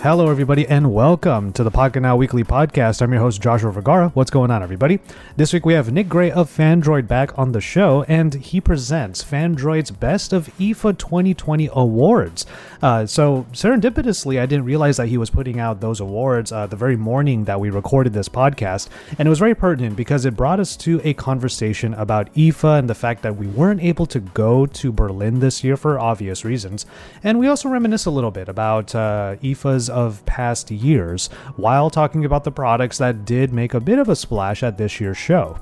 Hello, everybody, and welcome to the Pocketnow Weekly Podcast. I'm your host, Joshua Vergara. What's going on, everybody? This week we have Nick Gray of Phandroid back on the show, and he presents Phandroid's Best of IFA 2020 awards. Uh, so, serendipitously, I didn't realize that he was putting out those awards uh, the very morning that we recorded this podcast, and it was very pertinent because it brought us to a conversation about IFA and the fact that we weren't able to go to Berlin this year for obvious reasons. And we also reminisce a little bit about uh, IFA's of past years while talking about the products that did make a bit of a splash at this year's show.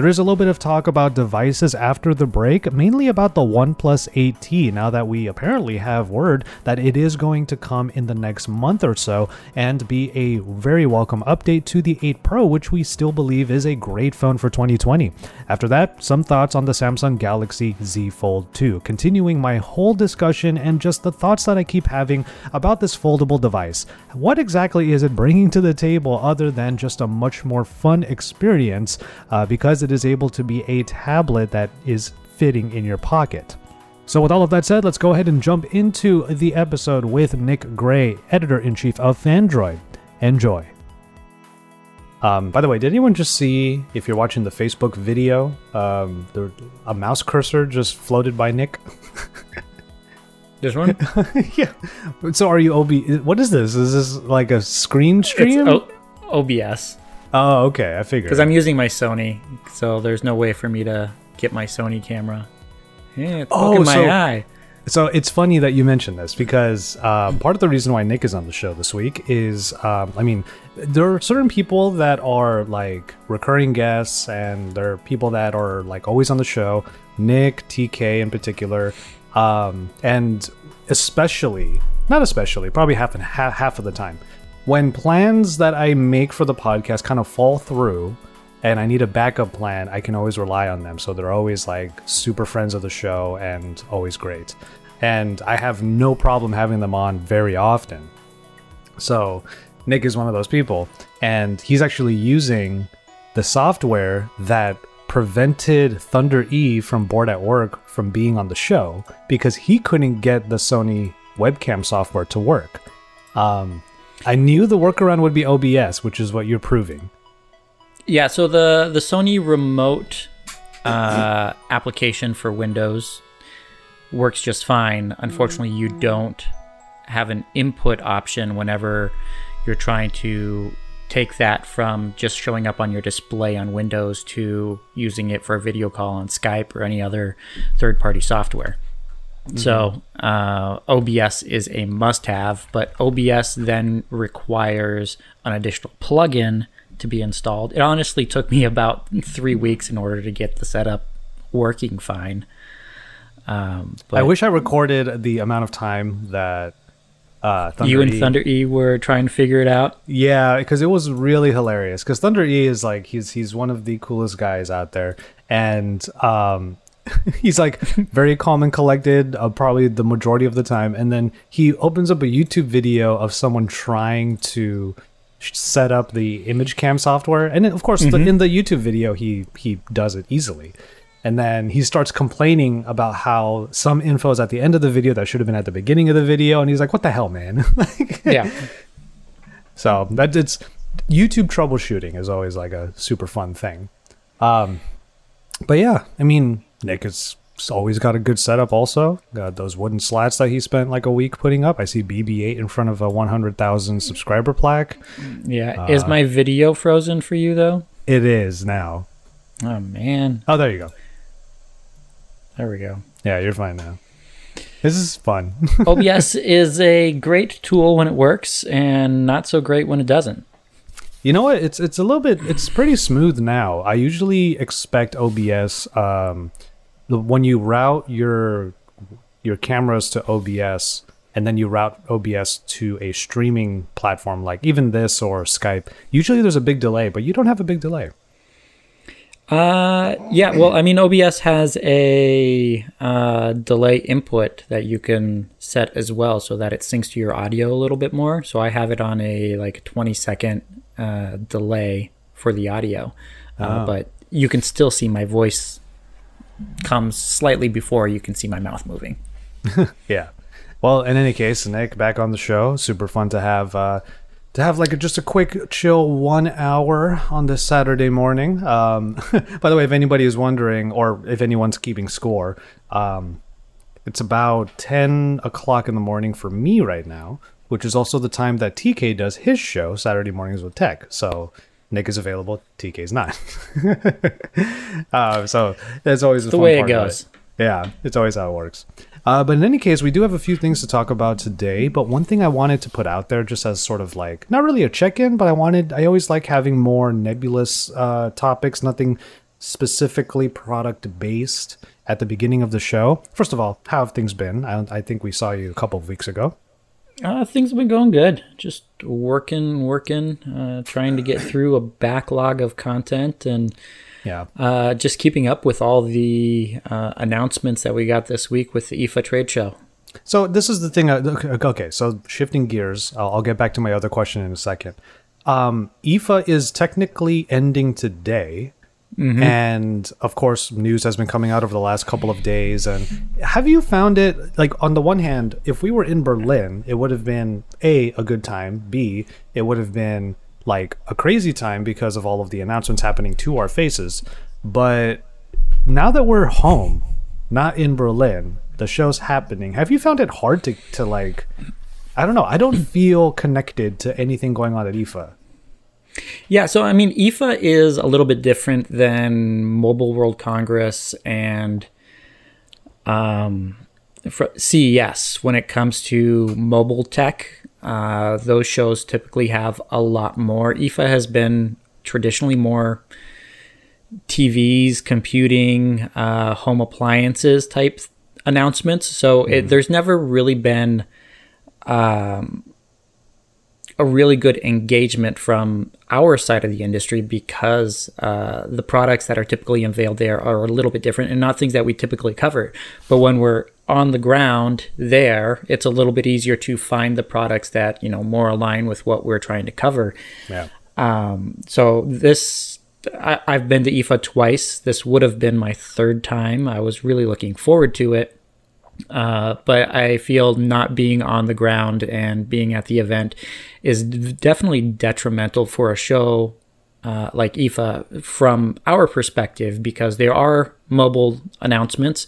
There is a little bit of talk about devices after the break, mainly about the OnePlus 8T, now that we apparently have word that it is going to come in the next month or so and be a very welcome update to the 8 Pro, which we still believe is a great phone for 2020. After that, some thoughts on the Samsung Galaxy Z Fold 2, continuing my whole discussion and just the thoughts that I keep having about this foldable device. What exactly is it bringing to the table other than just a much more fun experience? Uh, because it is able to be a tablet that is fitting in your pocket. So, with all of that said, let's go ahead and jump into the episode with Nick Gray, editor in chief of Phandroid. Enjoy. Um, by the way, did anyone just see, if you're watching the Facebook video, um, the, a mouse cursor just floated by Nick? This one? yeah. So, are you OB? What is this? Is this like a screen stream? It's o- OBS. Oh, okay. I figured. Because I'm using my Sony, so there's no way for me to get my Sony camera. Yeah, Oh, so- eye. So it's funny that you mentioned this because um, part of the reason why Nick is on the show this week is, um, I mean, there are certain people that are like recurring guests, and there are people that are like always on the show. Nick, TK in particular, um, and especially, not especially, probably half and half, half of the time, when plans that I make for the podcast kind of fall through and I need a backup plan, I can always rely on them. So they're always like super friends of the show and always great. And I have no problem having them on very often. So Nick is one of those people, and he's actually using the software that prevented Thunder E from Bored at Work from being on the show because he couldn't get the Sony webcam software to work. Um, I knew the workaround would be OBS, which is what you're proving. Yeah, so the the Sony remote uh, application for Windows works just fine. Unfortunately, you don't have an input option whenever you're trying to take that from just showing up on your display on Windows to using it for a video call on Skype or any other third-party software. So uh, OBS is a must-have, but OBS then requires an additional plugin to be installed. It honestly took me about three weeks in order to get the setup working fine. Um, but I wish I recorded the amount of time that uh, Thunder you and E- Thunder E were trying to figure it out. Yeah, because it was really hilarious. Because Thunder E is like he's he's one of the coolest guys out there, and um, he's like very calm and collected, uh, probably the majority of the time. And then he opens up a YouTube video of someone trying to set up the image cam software, and of course, the, in the YouTube video, he he does it easily. And then he starts complaining about how some info is at the end of the video that should have been at the beginning of the video, and he's like, "What the hell, man!" like, Yeah. so that it's YouTube troubleshooting is always like a super fun thing. Um, but yeah, I mean, Nick has always got a good setup. Also, got those wooden slats that he spent like a week putting up. I see BB-8 in front of a 100,000 subscriber plaque. Yeah. is my video frozen for you though? It is now. Oh man. Oh, there you go. There we go. Yeah, you're fine now. This is fun. OBS is a great tool when it works and not so great when it doesn't. You know what? It's it's a little bit. It's pretty smooth now. I usually expect OBS um, when you route your your cameras to OBS and then you route OBS to a streaming platform like even this or Skype. Usually there's a big delay, but you don't have a big delay. Uh, yeah. Well, I mean, OBS has a uh, delay input that you can set as well, so that it syncs to your audio a little bit more. So I have it on a like 20 second uh, delay for the audio, uh, but you can still see my voice comes slightly before you can see my mouth moving. Yeah. Well, in any case, Nick back on the show. Super fun to have uh, to have like a, just a quick chill one hour on this Saturday morning. Um, by the way, if anybody is wondering, or if anyone's keeping score, um, it's about ten o'clock in the morning for me right now, which is also the time that TK does his show Saturday mornings with Tech. So Nick is available, TK's not. uh, so that's always the, The fun way it goes. yeah, it's always how it works. Uh, but in any case, we do have a few things to talk about today. But one thing I wanted to put out there, just as sort of like not really a check-in, but I wanted I always like having more nebulous uh, topics, nothing specifically product-based at the beginning of the show. First of all, how have things been? I, I think we saw you a couple of weeks ago. Uh, things have been going good. Just working, working, uh, trying to get through a backlog of content and Yeah, uh, just keeping up with all the uh, announcements that we got this week with the IFA trade show. So this is the thing. uh, Okay, okay, so shifting gears, I'll, I'll get back to my other question in a second. Um, IFA is technically ending today, Mm-hmm. and of course, news has been coming out over the last couple of days. And have you found it like on the one hand, if we were in Berlin, it would have been a a good time. B, it would have been like a crazy time because of all of the announcements happening to our faces. But now that we're home, not in Berlin, the show's happening. Have you found it hard to to like I don't know, I don't feel connected to anything going on at IFA. Yeah, so I mean, IFA is a little bit different than Mobile World Congress and um, CES when it comes to mobile tech. Uh, those shows typically have a lot more. IFA has been traditionally more TVs, computing, uh, home appliances type announcements. So it, there's never really been um, a really good engagement from our side of the industry because uh, the products that are typically unveiled there are a little bit different and not things that we typically cover. But when we're on the ground there, it's a little bit easier to find the products that you know more align with what we're trying to cover. Yeah. Um, so this, I, I've been to IFA twice. This would have been my third time. I was really looking forward to it. Uh, but I feel not being on the ground and being at the event is definitely detrimental for a show uh, like IFA from our perspective because there are mobile announcements.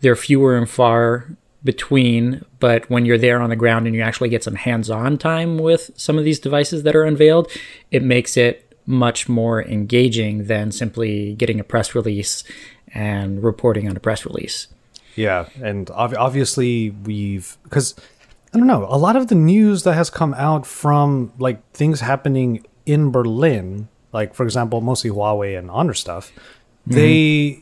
They're fewer and far between, but when you're there on the ground and you actually get some hands on time with some of these devices that are unveiled, it makes it much more engaging than simply getting a press release and reporting on a press release. Yeah, and ob- obviously we've because I don't know a lot of the news that has come out from like things happening in Berlin, like for example, mostly Huawei and Honor stuff. Mm-hmm. They,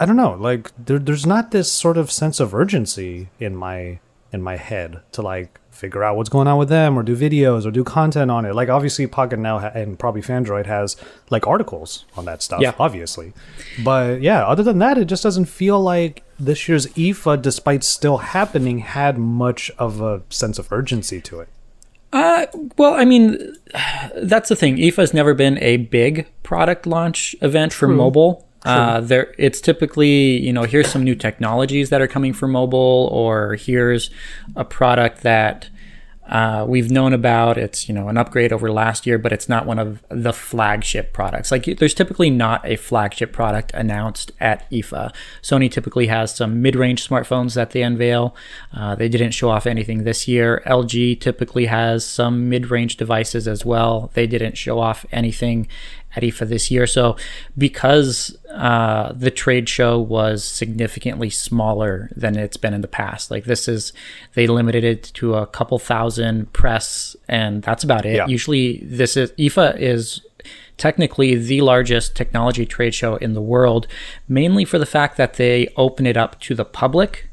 I don't know, like there, there's not this sort of sense of urgency in my in my head to like figure out what's going on with them or do videos or do content on it. Like obviously Pocketnow ha- and probably Phandroid has like articles on that stuff, Yeah. obviously. But yeah, other than that, it just doesn't feel like this year's IFA, despite still happening, had much of a sense of urgency to it. Uh, well, I mean, that's the thing. IFA has never been a big product launch event for mobile. Uh, there, it's typically you know here's some new technologies that are coming for mobile, or here's a product that uh, we've known about. It's you know an upgrade over last year, but it's not one of the flagship products. Like there's typically not a flagship product announced at IFA. Sony typically has some mid-range smartphones that they unveil. Uh, they didn't show off anything this year. LG typically has some mid-range devices as well. They didn't show off anything IFA this year. So, because uh, the trade show was significantly smaller than it's been in the past, like this is, they limited it to a couple thousand press, and that's about it. Yeah. Usually, this is IFA is technically the largest technology trade show in the world, mainly for the fact that they open it up to the public.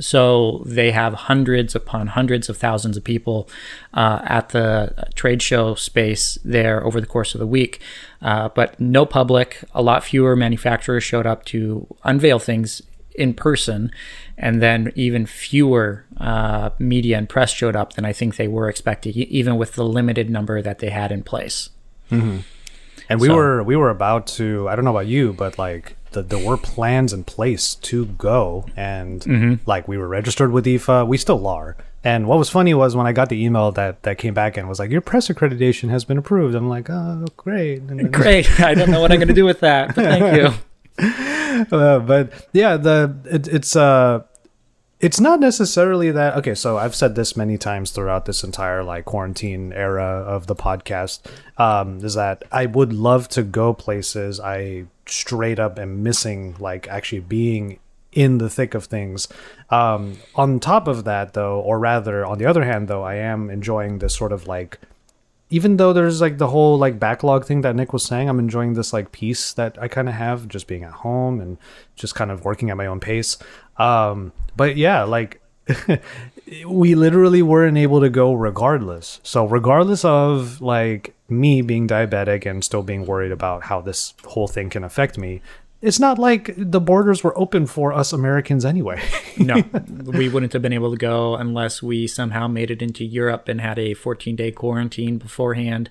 So they have hundreds upon hundreds of thousands of people uh, at the trade show space there over the course of the week, uh, but no public. A lot fewer manufacturers showed up to unveil things in person, and then even fewer uh, media and press showed up than I think they were expecting, even with the limited number that they had in place. And we So- were we were about to I don't know about you, but like the, there were plans in place to go, and like we were registered with IFA, we still are. And what was funny was when I got the email that that came back and was like, "Your press accreditation has been approved." I'm like, "Oh, great!" And then- Great. I don't know what I'm going to do with that, but thank you. uh, but yeah, the it, it's uh it's not necessarily that okay so i've said this many times throughout this entire like quarantine era of the podcast um is that i would love to go places i straight up am missing like actually being in the thick of things um on top of that though or rather on the other hand though i am enjoying this sort of like even though there's like the whole like backlog thing that Nick was saying, I'm enjoying this like peace that I kind of have just being at home and just kind of working at my own pace. Um, but yeah, like we literally weren't able to go regardless. So regardless of like me being diabetic and still being worried about how this whole thing can affect me, it's not like the borders were open for us Americans anyway. No, we wouldn't have been able to go unless we somehow made it into Europe and had a 14 day quarantine beforehand.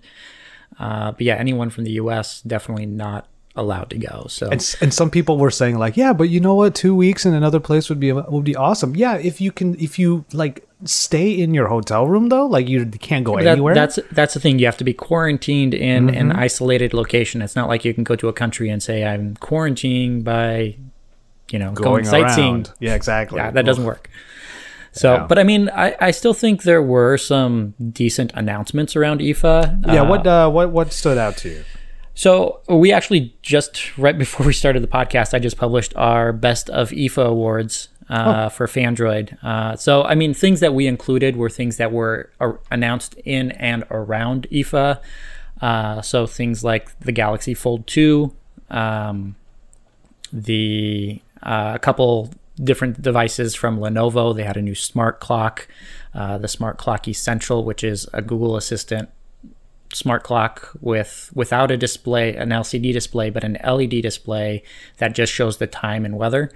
Uh, but yeah, anyone from the US definitely not allowed to go. So And, and some people were saying like, yeah, but you know what? Two weeks in another place would be would be awesome. Yeah, if you can, if you like stay in your hotel room though, like you can't go that- anywhere. that's that's the thing. You have to be quarantined in an Mm-hmm. isolated location. It's not like you can go to a country and say I'm quarantining by, you know, going, going sightseeing. around. Yeah, exactly. Yeah, that doesn't work. So, Yeah. but I mean, I, I still think there were some decent announcements around IFA. Yeah, Uh, what uh, what what stood out to you? So we actually just right before we started the podcast, I just published our best of IFA awards uh, for Phandroid. Uh, so I mean, things that we included were things that were uh, announced in and around IFA. Uh, so things like the Galaxy Fold Two, um, the uh, a couple different devices from Lenovo. They had a new smart clock, uh, the Smart Clock Essential, which is a Google Assistant smart clock with without a display, an LCD display, but an LED display that just shows the time and weather.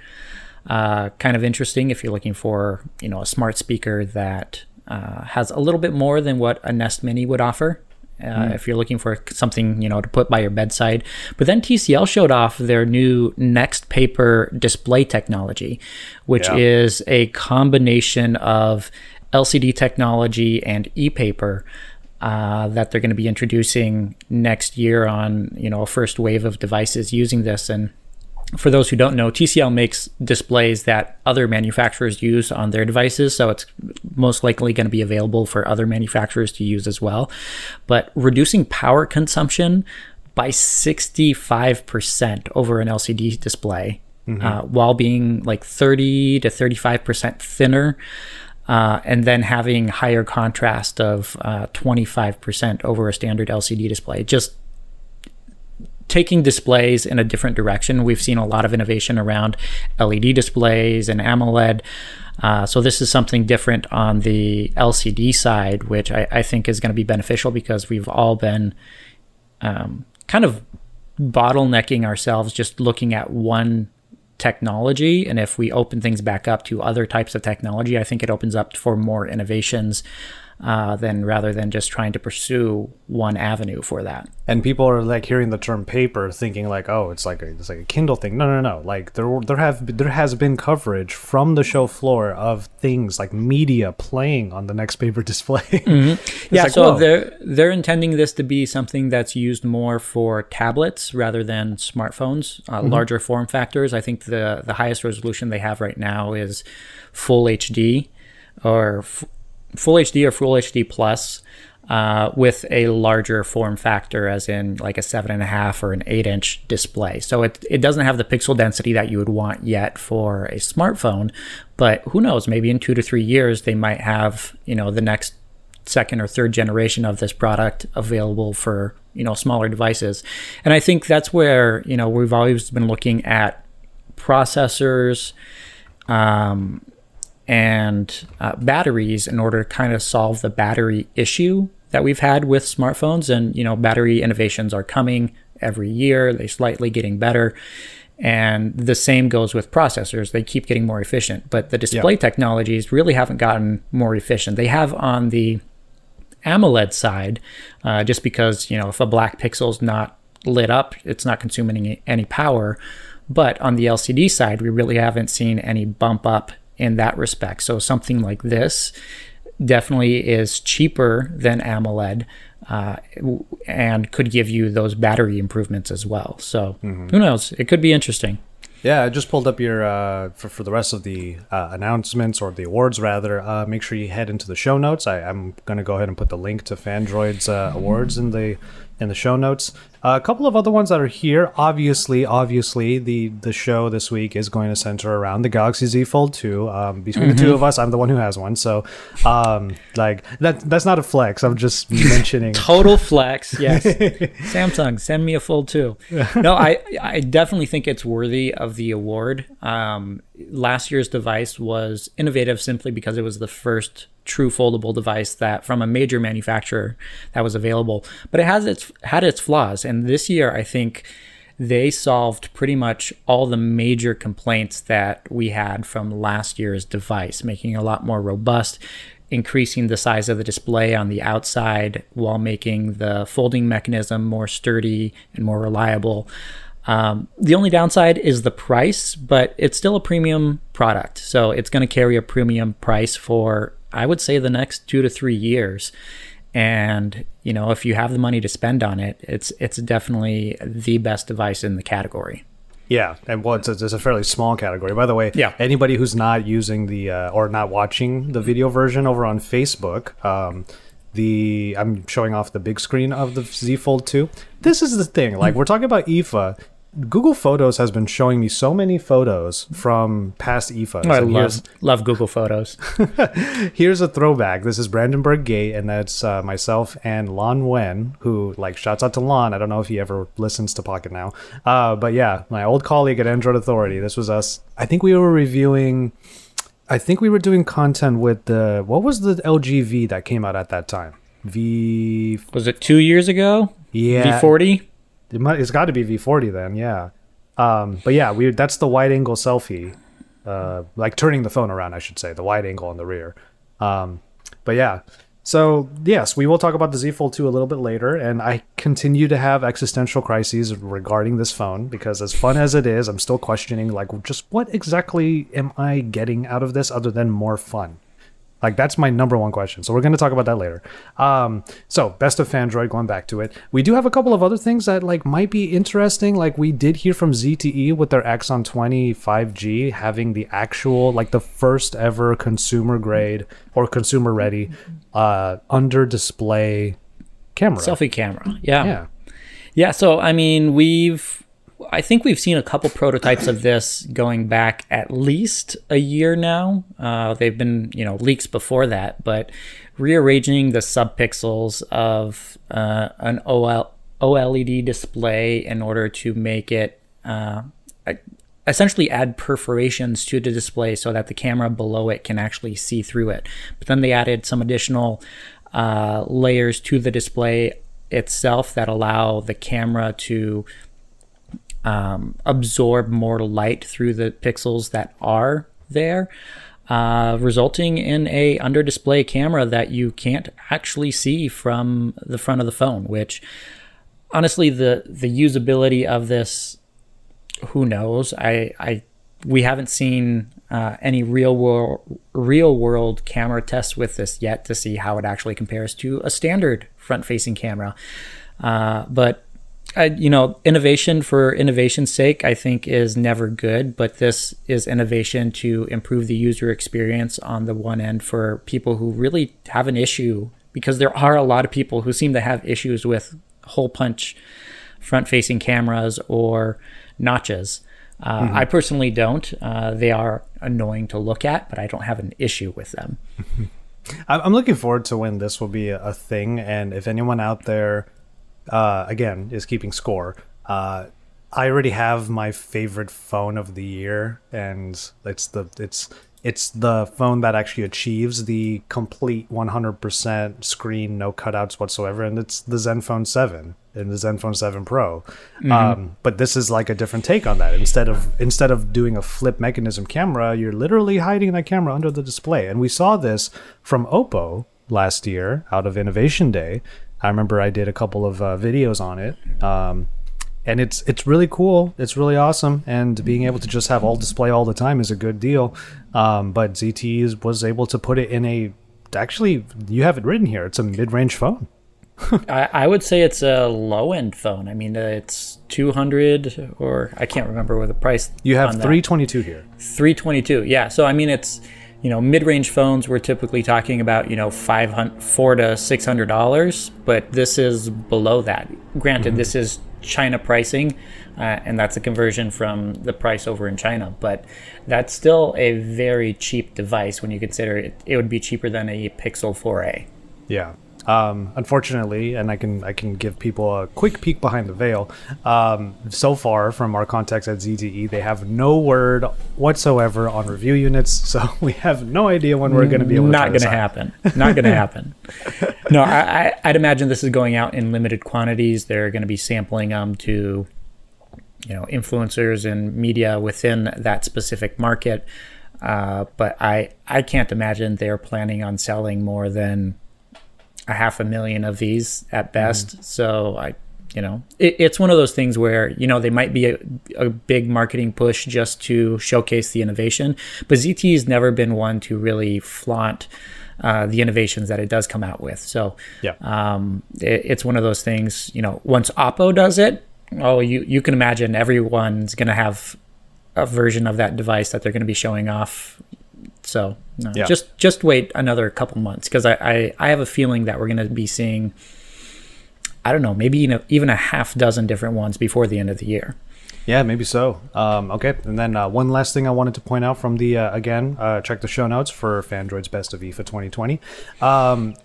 Uh, kind of interesting if you're looking for you know a smart speaker that uh, has a little bit more than what a Nest Mini would offer. Uh, If you're looking for something you know to put by your bedside, but then TCL showed off their new NXTPAPER display technology, which Yeah. is a combination of LCD technology and e-paper uh, that they're going to be introducing next year on you know a first wave of devices using this and for those who don't know tcl makes displays that other manufacturers use on their devices so it's most likely going to be available for other manufacturers to use as well but reducing power consumption by 65% over an lcd display uh, while being like 30 to 35% thinner uh, and then having higher contrast of uh, 25% over a standard LCD display. Just taking displays in a different direction. We've seen a lot of innovation around LED displays and AMOLED. Uh, so this is something different on the LCD side, which I, I think is going to be beneficial because we've all been um, kind of bottlenecking ourselves just looking at one technology and if we open things back up to other types of technology i think it opens up for more innovations uh, than rather than just trying to pursue one avenue for that And people are like hearing the term paper, thinking like, oh, it's like a it's like a Kindle thing. No, no, no. Like there there have there has been coverage from the show floor of things like media playing on the NXTPAPER display. It's yeah like, so whoa. they're they're intending this to be something that's used more for tablets rather than smartphones uh, larger form factors i think the the highest resolution they have right now is full hd or f- full hd or full hd plus uh, with a larger form factor as in like a seven and a half or an eight inch display. So it, it doesn't have the pixel density that you would want yet for a smartphone but who knows maybe in two to three years they might have you know the next second or third generation of this product available for you know smaller devices. And i think that's where you know we've always been looking at processors um, and uh, batteries in order to kind of solve the battery issue that we've had with smartphones. And you know battery innovations are coming every year. They're slightly getting better. And the same goes with processors. They keep getting more efficient. But the display technologies really haven't gotten more efficient. They have on the AMOLED side, uh, just because you know if a black pixel's not lit up, it's not consuming any, any power. But on the LCD side, we really haven't seen any bump up in that respect. So something like this definitely is cheaper than AMOLED. Uh, and could give you those battery improvements as well. So who knows? It could be interesting. Yeah, I just pulled up your uh, for for the rest of the uh, announcements or the awards rather. Uh, make sure you head into the show notes. I, I'm gonna go ahead and put the link to Phandroid's uh, awards in the in the show notes. Uh, a couple of other ones that are here. Obviously, obviously, the the show this week is going to center around the Galaxy Z Fold 2. Um, between the two of us, I'm the one who has one, so um, like that that's not a flex. I'm just mentioning. Total flex, yes. Samsung, send me a full two. No, I I definitely think it's worthy of the award. Um, last year's device was innovative simply because it was the first true foldable device that from a major manufacturer that was available. But it has its had its flaws, and this year I think they solved pretty much all the major complaints that we had from last year's device, making it a lot more robust, increasing the size of the display on the outside while making the folding mechanism more sturdy and more reliable. Um, the only downside is the price, but it's still a premium product. So it's going to carry a premium price for, I would say, the next two to three years. And you know, if you have the money to spend on it, it's it's definitely the best device in the category. Yeah, and well, it's a, it's a fairly small category. By the way, Yeah. anybody who's not using the uh, or not watching the video version over on Facebook, um, the I'm showing off the big screen of the Z Fold 2. This is the thing. Like we're talking about IFA. Google Photos has been showing me so many photos from past IFAs. I love love Google Photos. Here's a throwback. This is Brandenburg Gate, and that's uh, myself and Lanh Nguyen, who, like, shouts out to Lanh. I don't know if he ever listens to Pocketnow. Uh, but yeah, my old colleague at Android Authority. This was us. I think we were reviewing, I think we were doing content with the, what was the LG V that came out at that time? V, Was it two years ago? yeah. V40. It might, it's got to be V40 then, yeah. Um, but yeah, we that's the wide angle selfie, uh, like turning the phone around, I should say, the wide angle on the rear. Um, but yeah, so yes, we will talk about the Z Fold 2 a little bit later, and I continue to have existential crises regarding this phone because as fun as it is, I'm still questioning like just what exactly am I getting out of this other than more fun. Like that's my number one question. So we're going to talk about that later. Um, so best of Phandroid, going back to it, we do have a couple of other things that like might be interesting. Like we did hear from ZTE with their Axon 20 5G having the actual like the first ever consumer grade or consumer ready uh, under display camera. Selfie camera. Yeah. Yeah. Yeah, so I mean, we've I think we've seen a couple prototypes of this going back at least a year now. Uh, they've been, you know, leaks before that, but rearranging the subpixels of uh, an OL, OLED display in order to make it uh, essentially add perforations to the display so that the camera below it can actually see through it. But then they added some additional uh, layers to the display itself that allow the camera to um, absorb more light through the pixels that are there, uh, resulting in a under display camera that you can't actually see from the front of the phone. Which, honestly, the the usability of this, who knows? I I we haven't seen uh, any real world real world camera tests with this yet to see how it actually compares to a standard front facing camera. Uh, but uh, you know, innovation for innovation's sake, I think, is never good. But this is innovation to improve the user experience on the one end for people who really have an issue, because there are a lot of people who seem to have issues with hole punch front facing cameras or notches. Uh, I personally don't. Uh, they are annoying to look at, but I don't have an issue with them. I'm looking forward to when this will be a thing, and if anyone out there, uh, again, is keeping score, uh, I already have my favorite phone of the year, and it's the it's it's the phone that actually achieves the complete 100% screen, no cutouts whatsoever, and it's the Zenfone 7 and the Zenfone 7 Pro. Um, but this is like a different take on that. Instead of instead of doing a flip mechanism camera, you're literally hiding that camera under the display. And we saw this from Oppo last year out of Innovation Day. I remember I did a couple of uh, videos on it. Um, and it's it's really cool. It's really awesome, and being able to just have all display all the time is a good deal. Um, but ZTE was able to put it in a actually you have it written here. It's a mid range phone. I, I would say it's a low end phone. I mean, uh, it's 200 or I can't remember what the price. You have 322 here. 322. Yeah. So I mean, it's you know mid-range phones. We're typically talking about you know 500, four to 600 dollars, but this is below that. Granted, this is China pricing, uh, and that's a conversion from the price over in China. But that's still a very cheap device when you consider it. It would be cheaper than a Pixel 4a. Yeah. Um, unfortunately, and I can I can give people a quick peek behind the veil. Um, so far, from our contacts at ZTE, they have no word whatsoever on review units, so we have no idea when we're going to be able. Not going to happen. Not going to happen. No, I, I'd imagine this is going out in limited quantities. They're going to be sampling them to, you know, influencers and media within that specific market. Uh, but I I can't imagine they're planning on selling more than a half a million of these at best. So I, you know, it, it's one of those things where you know they might be a, a big marketing push just to showcase the innovation, but ZTE has never been one to really flaunt. Uh, the innovations that it does come out with. So Yeah. um, it, it's one of those things, you know, once Oppo does it, oh, you, you can imagine everyone's going to have a version of that device that they're going to be showing off. So no, Yeah. just just wait another couple months because I, I I have a feeling that we're going to be seeing. I don't know, maybe even a, even a half dozen different ones before the end of the year. Yeah, maybe so. Um, okay, and then uh, one last thing I wanted to point out from the uh, again, uh, check the show notes for Phandroid's Best of IFA 2020. Um,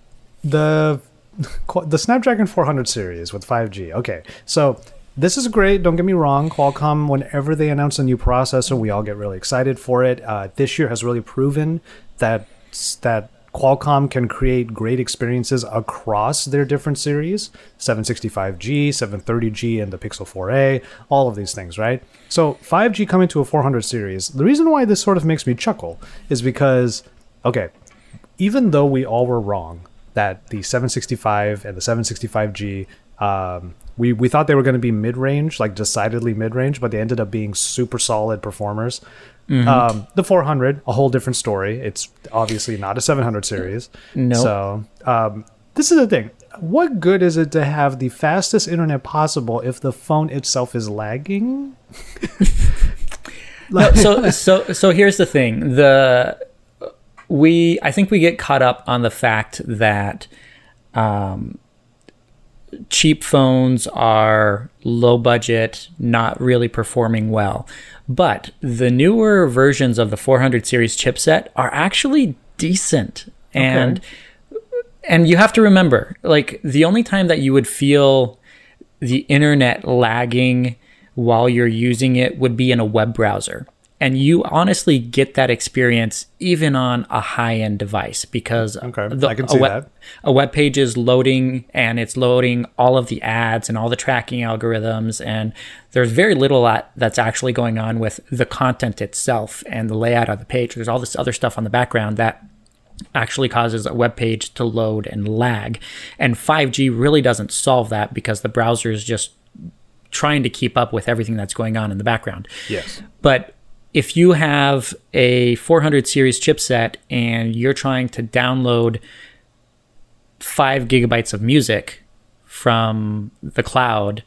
the the Snapdragon 400 series with 5G. Okay, so this is great. Don't get me wrong. Qualcomm, whenever they announce a new processor, we all get really excited for it. Uh, this year has really proven that that Qualcomm can create great experiences across their different series 765G, 730G, and the Pixel 4a, all of these things, right? So 5G coming to a 400 series. The reason why this sort of makes me chuckle is because, okay, even though we all were wrong that the 765 and the 765G, um, we, we thought they were going to be mid range, like decidedly mid range, but they ended up being super solid performers. Um, the 400, a whole different story. It's obviously not a 700 series. Nope. So um, this is the thing. What good is it to have the fastest internet possible if the phone itself is lagging? No, so so so here's the thing the we i think we get caught up on the fact that um, cheap phones are low budget not really performing well. But the newer versions of the 400 series chipset are actually decent. And and you have to remember like the only time that you would feel the internet lagging while you're using it would be in a web browser. And you honestly get that experience even on a high end device because Okay, the, I can a see web, that. a web page is loading and it's loading all of the ads and all the tracking algorithms. And there's very little that, that's actually going on with the content itself and the layout of the page. There's all this other stuff on the background that actually causes a web page to load and lag. And 5G really doesn't solve that because the browser is just trying to keep up with everything that's going on in the background. Yes. But if you have a 400 series chipset and you're trying to download five gigabytes of music from the cloud,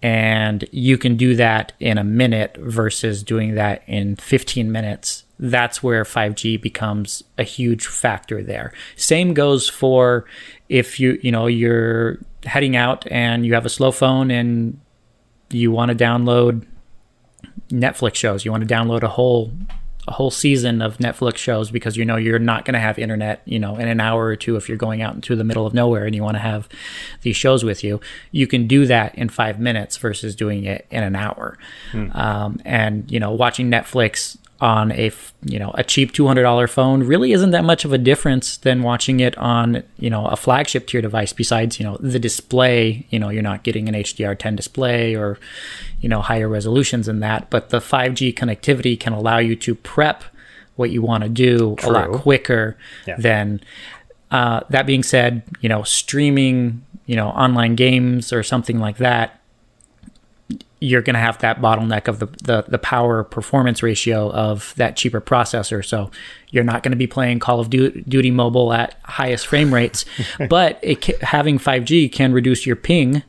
and you can do that in a minute versus doing that in 15 minutes, that's where 5G becomes a huge factor there. Same goes for if you, you know, you're heading out and you have a slow phone and you want to download Netflix shows. You want to download a whole a whole season of Netflix shows because you know you're not going to have internet, you know, in an hour or two if you're going out into the middle of nowhere and you want to have these shows with you. You can do that in five minutes versus doing it in an hour. Um, and you know, watching Netflix on a you know a cheap two hundred dollar phone really isn't that much of a difference than watching it on you know a flagship tier device. Besides, you know, the display, you know, you're not getting an HDR10 display or you know higher resolutions than that, but the 5G connectivity can allow you to prep what you want to do a lot quicker Yeah. than. Uh, that being said, you know, streaming, you know, online games or something like that, you're going to have that bottleneck of the, the, the power performance ratio of that cheaper processor. So you're not going to be playing Call of Duty mobile at highest frame rates, but it, having 5G can reduce your ping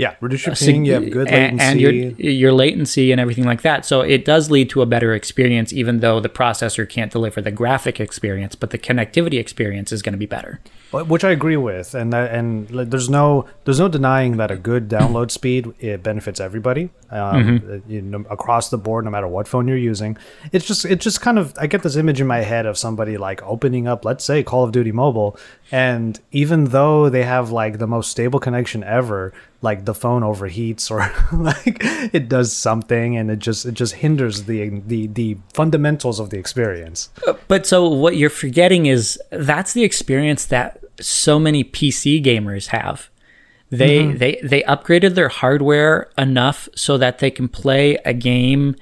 yeah, reduce your uh, ping. You have good latency, and your your latency and everything like that. So it does lead to a better experience, even though the processor can't deliver the graphic experience, but the connectivity experience is going to be better. Which I agree with, and that, and there's no there's no denying that a good download speed it benefits everybody, um, mm-hmm. you know, across the board, no matter what phone you're using. It's just it just kind of I get this image in my head of somebody like opening up, let's say Call of Duty Mobile, and even though they have like the most stable connection ever, like the phone overheats or like it does something and it just it just hinders the the the fundamentals of the experience but so what you're forgetting is that's the experience that so many pc gamers have they mm-hmm. they they upgraded their hardware enough so that they can play a game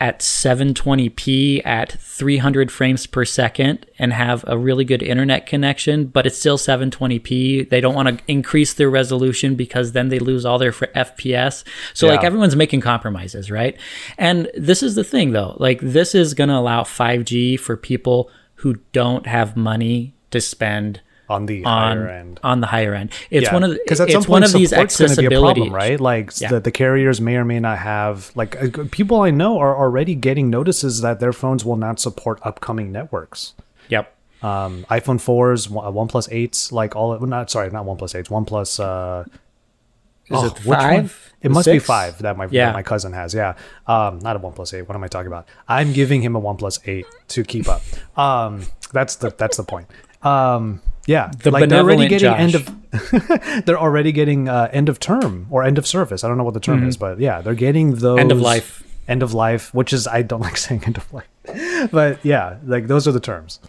at 720p at 300 frames per second and have a really good internet connection, but it's still 720p. They don't want to increase their resolution because then they lose all their FPS. So, yeah. like, everyone's making compromises, right? And this is the thing, though. Like, this is going to allow 5G for people who don't have money to spend on the on, higher end. On the higher end, it's yeah. one of the, because at some point one of these accessibility problem, right? Like yeah. the, the carriers may or may not have like uh, people I know are already getting notices that their phones will not support upcoming networks. Yep. Um, iPhone fours, One OnePlus eights, like all not sorry, not OnePlus eights, OnePlus. Uh, is oh, it five? It must six? be five that my yeah. that my cousin has. Yeah, um, not a one eight. What am I talking about? I'm giving him a one eight to keep up. Um, that's the that's the point. Um, yeah, the like they're already getting Josh. end of they're already getting uh, end of term or end of service. I don't know what the term mm-hmm. is, but yeah, they're getting those end of life. End of life, which is I don't like saying end of life, but yeah, like those are the terms.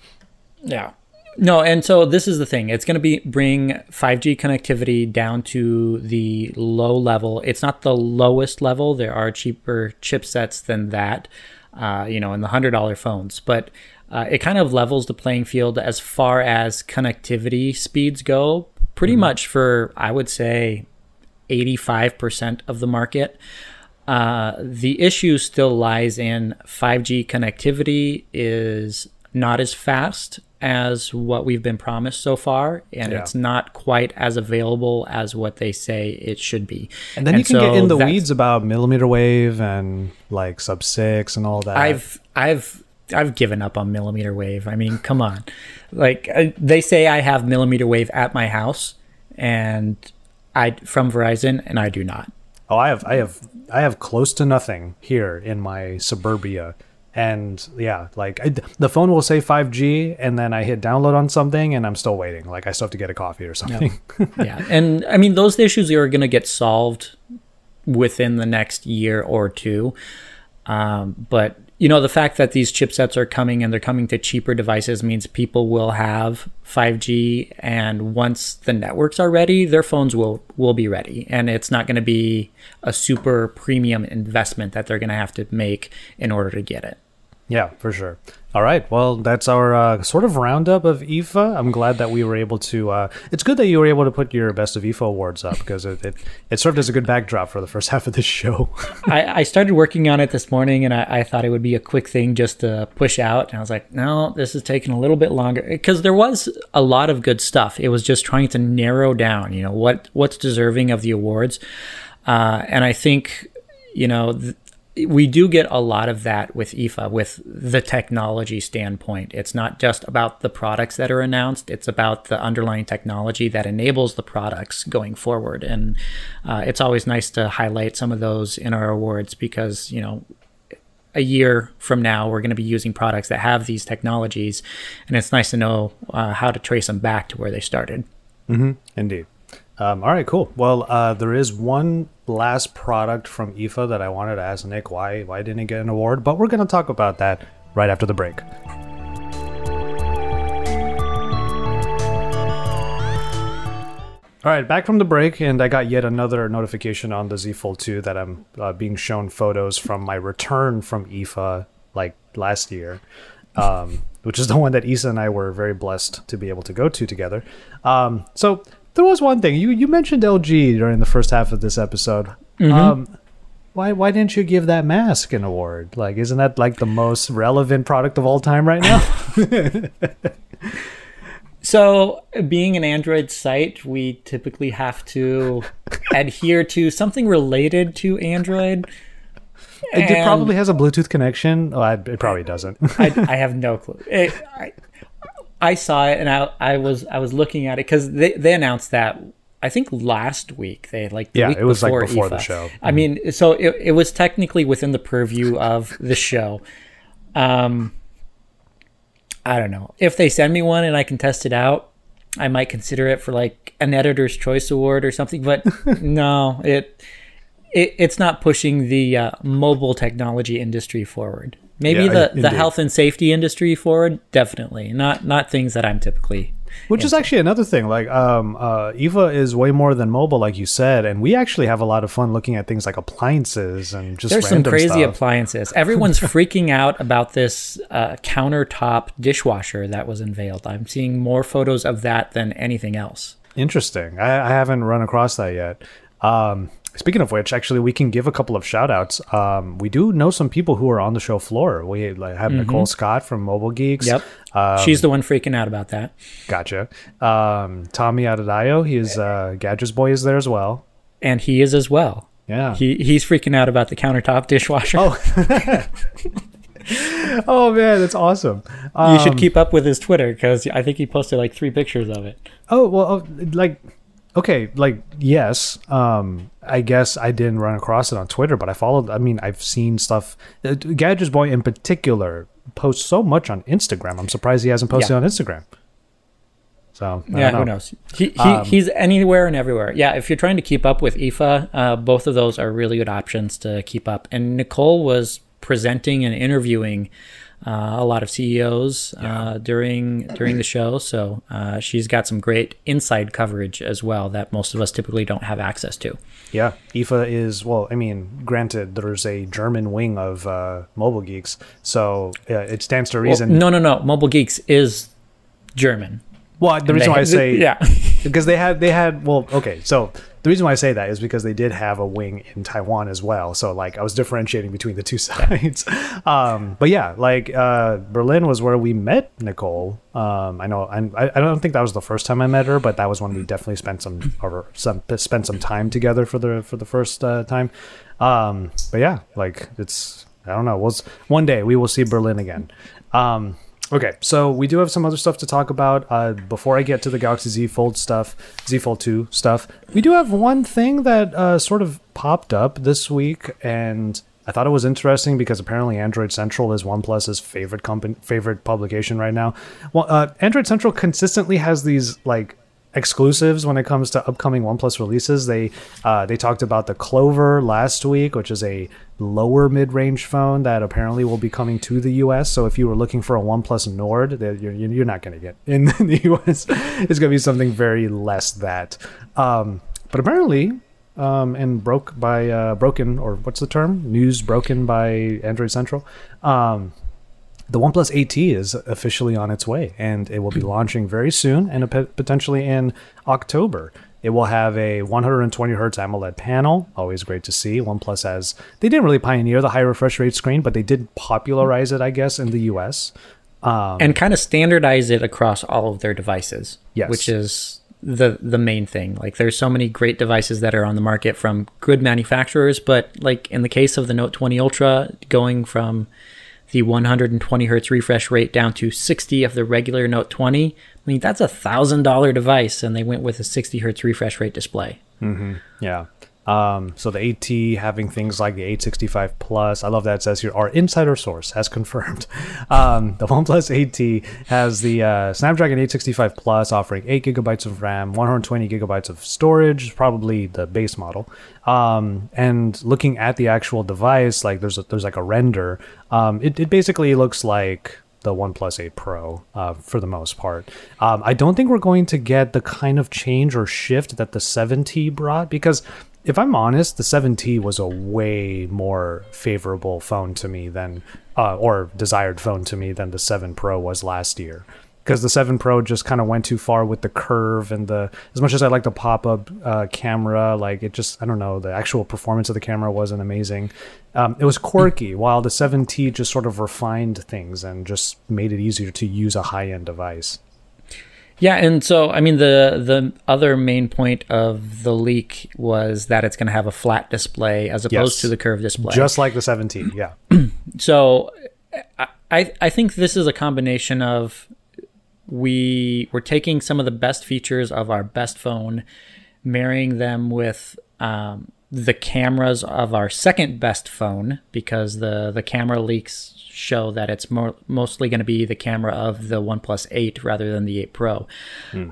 Yeah. No, and so this is the thing. It's going to be bring 5G connectivity down to the low level. It's not the lowest level. There are cheaper chipsets than that, uh, you know, in the hundred dollar phones. But uh, it kind of levels the playing field as far as connectivity speeds go, pretty mm-hmm. much for, I would say, 85% of the market. Uh, the issue still lies in 5G connectivity is not as fast as what we've been promised so far, and yeah. it's not quite as available as what they say it should be. And then and you can so get in the weeds about millimeter wave and like sub six and all that. I've I've I've given up on millimeter wave. I mean, come on. Like uh, they say I have millimeter wave at my house and I from Verizon and I do not. Oh, I have I have I have close to nothing here in my suburbia. And yeah, like I, the phone will say 5G and then I hit download on something and I'm still waiting. Like I still have to get a coffee or something. Yeah. And I mean those issues are going to get solved within the next year or two. Um, but you know the fact that these chipsets are coming and they're coming to cheaper devices means people will have 5G and once the networks are ready their phones will will be ready and it's not going to be a super premium investment that they're going to have to make in order to get it. Yeah, for sure. All right. Well, that's our uh, sort of roundup of IFA. I'm glad that we were able to. Uh, it's good that you were able to put your best of IFA awards up because it, it, it, served as a good backdrop for the first half of this show. I, I, started working on it this morning and I, I, thought it would be a quick thing just to push out. And I was like, no, this is taking a little bit longer because there was a lot of good stuff. It was just trying to narrow down, you know, what what's deserving of the awards. Uh, and I think, you know, th- we do get a lot of that with IFA, with the technology standpoint. It's not just about the products that are announced, it's about the underlying technology that enables the products going forward. And uh, it's always nice to highlight some of those in our awards because, you know, a year from now, we're going to be using products that have these technologies. And it's nice to know uh, how to trace them back to where they started. Mm-hmm. Indeed. Um, all right, cool. Well, uh, there is one last product from IFA that I wanted to ask Nick why why didn't it get an award, but we're going to talk about that right after the break. All right, back from the break, and I got yet another notification on the Z Fold 2 that I'm uh, being shown photos from my return from IFA like last year, um, which is the one that Isa and I were very blessed to be able to go to together. Um, so there was one thing you you mentioned LG during the first half of this episode. Mm-hmm. Um, why why didn't you give that mask an award? Like, isn't that like the most relevant product of all time right now? So, being an Android site, we typically have to adhere to something related to Android. it And probably has a Bluetooth connection. Oh, it probably doesn't. I, I have no clue. It, I, I saw it and I, I was I was looking at it because they, they announced that I think last week they like the Yeah, week it was, like, before, before the IFA. show. I mean, so it, it was technically within the purview of the show. Um, I don't know if they send me one and I can test it out. I might consider it for like an editor's choice award or something, but no, it, it it's not pushing the uh, mobile technology industry forward. Maybe Yeah, the, the health and safety industry forward, definitely not not things that I'm typically. Which is actually another thing. Like, um, uh, IFA is way more than mobile, like you said, and we actually have a lot of fun looking at things like appliances and just There's some crazy stuff. appliances. Everyone's freaking out about this uh, countertop dishwasher that was unveiled. I'm seeing more photos of that than anything else. Interesting. I, I haven't run across that yet. Um, speaking of which, actually, we can give a couple of shout outs. Um, we do know some people who are on the show floor. We like, have Nicole Scott from Mobile Geeks. Yep. Um, She's the one freaking out about that. Gotcha. Um, Tommy Adedayo, he's uh, Gadgets Boy is there as well. And he is as well. Yeah. He he's freaking out about the countertop dishwasher. Oh. oh man, that's awesome. Um, you should keep up with his Twitter because I think he posted like three pictures of it. Oh well, oh, like okay, like yes. Um, I guess I didn't run across it on Twitter, but I followed. I mean, I've seen stuff. Uh, Gadgets Boy in particular posts so much on Instagram. I'm surprised he hasn't posted Yeah. on Instagram. So I yeah, don't who knows? He, he Um, he's anywhere and everywhere. Yeah, if you're trying to keep up with IFA, uh, both of those are really good options to keep up. And Nicole was presenting and interviewing uh, a lot of CEOs uh, during during the show, so uh, she's got some great inside coverage as well that most of us typically don't have access to. Yeah, IFA is well. I mean, granted, there's a German wing of uh, Mobile Geeks, so uh, it stands to Well, reason. no, no, no. Mobile Geeks is German. Well, the reason They- why I say yeah. because they had they had well okay so the reason why I say that is because they did have a wing in Taiwan as well. So like I was differentiating between the two sides. Um but yeah like uh Berlin was where we met Nicole. Um I know I I don't think that was the first time I met her but that was when we definitely spent some or some spent some time together for the for the first uh, time. Um but yeah like it's I don't know. Was one day we will see Berlin again. Um Okay, so we do have some other stuff to talk about. Uh, before I get to the Galaxy Z Fold stuff, Z Fold 2 stuff, we do have one thing that uh, sort of popped up this week, and I thought it was interesting because apparently Android Central is OnePlus's favorite company, favorite publication right now. Well, uh, Android Central consistently has these like exclusives when it comes to upcoming OnePlus releases. They uh, they talked about the Clover last week, which is a lower mid-range phone that apparently will be coming to the US. So if you were looking for a OnePlus Nord, you're, you're not going to get in the US. It's going to be something very less that. Um, but apparently, um, and broke by uh, broken or what's the term? News broken by Android Central. Um, the OnePlus 8T is officially on its way, and it will be launching very soon, and potentially in October. It will have a 120 hertz AMOLED panel. Always great to see. OnePlus has they didn't really pioneer the high refresh rate screen, but they did popularize it, I guess, in the US. Um, and kind of standardize it across all of their devices. Yes. Which is the the main thing. Like there's so many great devices that are on the market from good manufacturers, but like in the case of the Note 20 Ultra, going from the 120 hertz refresh rate down to 60 of the regular Note 20, I mean that's a thousand dollar device, and they went with a 60 hertz refresh rate display. Mm-hmm. Yeah. Um, so the 8T having things like the 865 Plus, I love that it says here, our insider source has confirmed. Um, the OnePlus 8T has the uh, Snapdragon 865 Plus offering 8 gigabytes of RAM, 120 gigabytes of storage, probably the base model. Um, and looking at the actual device, like there's a, there's like a render. Um, it, it basically looks like the OnePlus 8 Pro uh, for the most part. Um, I don't think we're going to get the kind of change or shift that the 7T brought because if I'm honest, the 7T was a way more favorable phone to me than, uh, or desired phone to me than the 7 Pro was last year. because the 7 Pro just kind of went too far with the curve and the as much as I like the pop up uh, camera, like it just I don't know the actual performance of the camera wasn't amazing. Um, it was quirky, while the 7T just sort of refined things and just made it easier to use a high end device. Yeah, and so I mean the the other main point of the leak was that it's going to have a flat display as opposed Yes. to the curved display. Just like the 7T, yeah. so I I think this is a combination of we we're taking some of the best features of our best phone, marrying them with um, the cameras of our second best phone because the the camera leaks show that it's more mostly going to be the camera of the OnePlus 8 rather than the 8 Pro.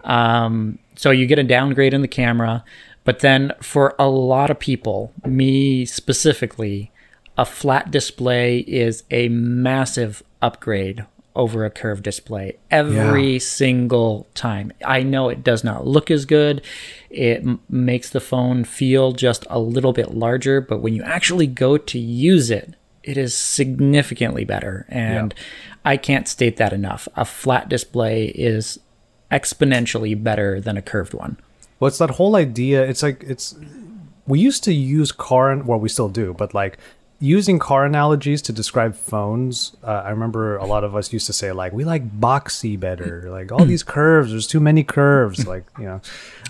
Um, so you get a downgrade in the camera, but then for a lot of people, me specifically, a flat display is a massive upgrade over a curved display every Yeah. single time. I know it does not look as good. It m- makes the phone feel just a little bit larger, but when you actually go to use it, it is significantly better. And I can't state that enough. A flat display is exponentially better than a curved one. Well, it's that whole idea. It's like it's we used to use car, well, we still do, but like using car analogies to describe phones. Uh, I remember a lot of us used to say like we like boxy better, like all these curves. There's too many curves, like you know.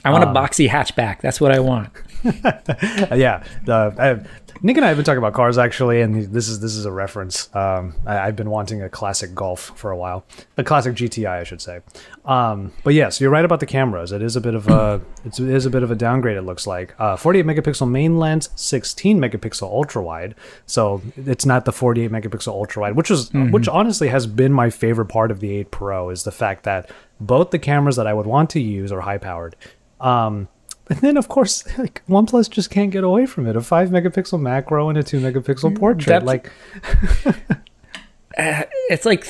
I want a boxy hatchback. That's what I want. Uh, yeah, the, I, Nick and I have been talking about cars actually, and this is this is a reference. Um, I, I've been wanting a classic Golf for a while, a classic GTI, I should say. Um, but yes, you're right about the cameras. It is a bit of a it's, it is a bit of a downgrade. It looks like uh, 48 megapixel main lens, 16 megapixel ultra wide. So it's not the 48 megapixel ultra wide, which is mm-hmm. which honestly has been my favorite part of the 8 Pro is the fact that both the cameras that I would want to use are high powered. Um, and then, of course, like OnePlus just can't get away from it. A five megapixel macro and a two megapixel mm, portrait. That's- like, uh, It's like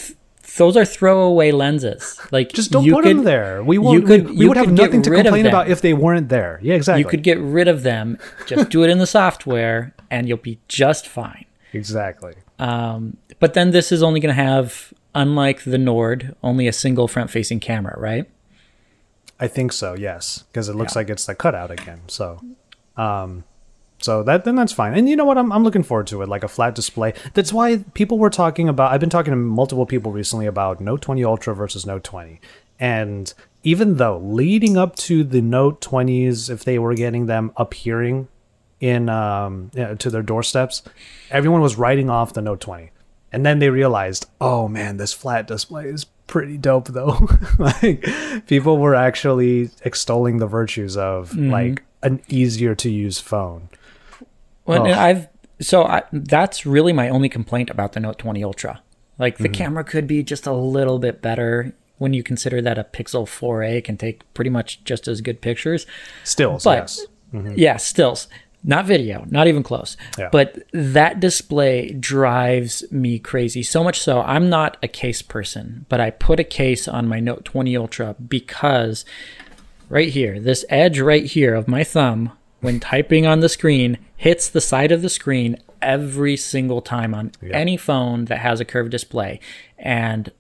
those are throwaway lenses. Like just don't you put could, them there. We won't. could- we, we you would have nothing to complain about if they weren't there. Yeah, exactly. You could get rid of them. Just do it in the software, and you'll be just fine. exactly. Um, but then this is only going to have, unlike the Nord, only a single front-facing camera, right? I think so. Yes, because it looks like it's the cutout again. So, um, so that then that's fine. And you know what? I'm I'm looking forward to it, like a flat display. That's why people were talking about. I've been talking to multiple people recently about Note 20 Ultra versus Note 20, and even though leading up to the Note 20s, if they were getting them appearing in um yeah, to their doorsteps, everyone was writing off the Note 20. And then they realized, oh man, this flat display is pretty dope though. like people were actually extolling the virtues of like an easier to use phone. Well, Oh. I've so I, that's really my only complaint about the Note 20 Ultra. Like the mm-hmm. camera could be just a little bit better when you consider that a Pixel 4a can take pretty much just as good pictures. Still, But yes. Mm-hmm. yeah, stills, not video, not even close. Yeah. But that display drives me crazy. So much so, I'm not a case person, but I put a case on my Note 20 Ultra because right here, this edge right here of my thumb, when typing on the screen, hits the side of the screen every single time on any phone that has a curved display. And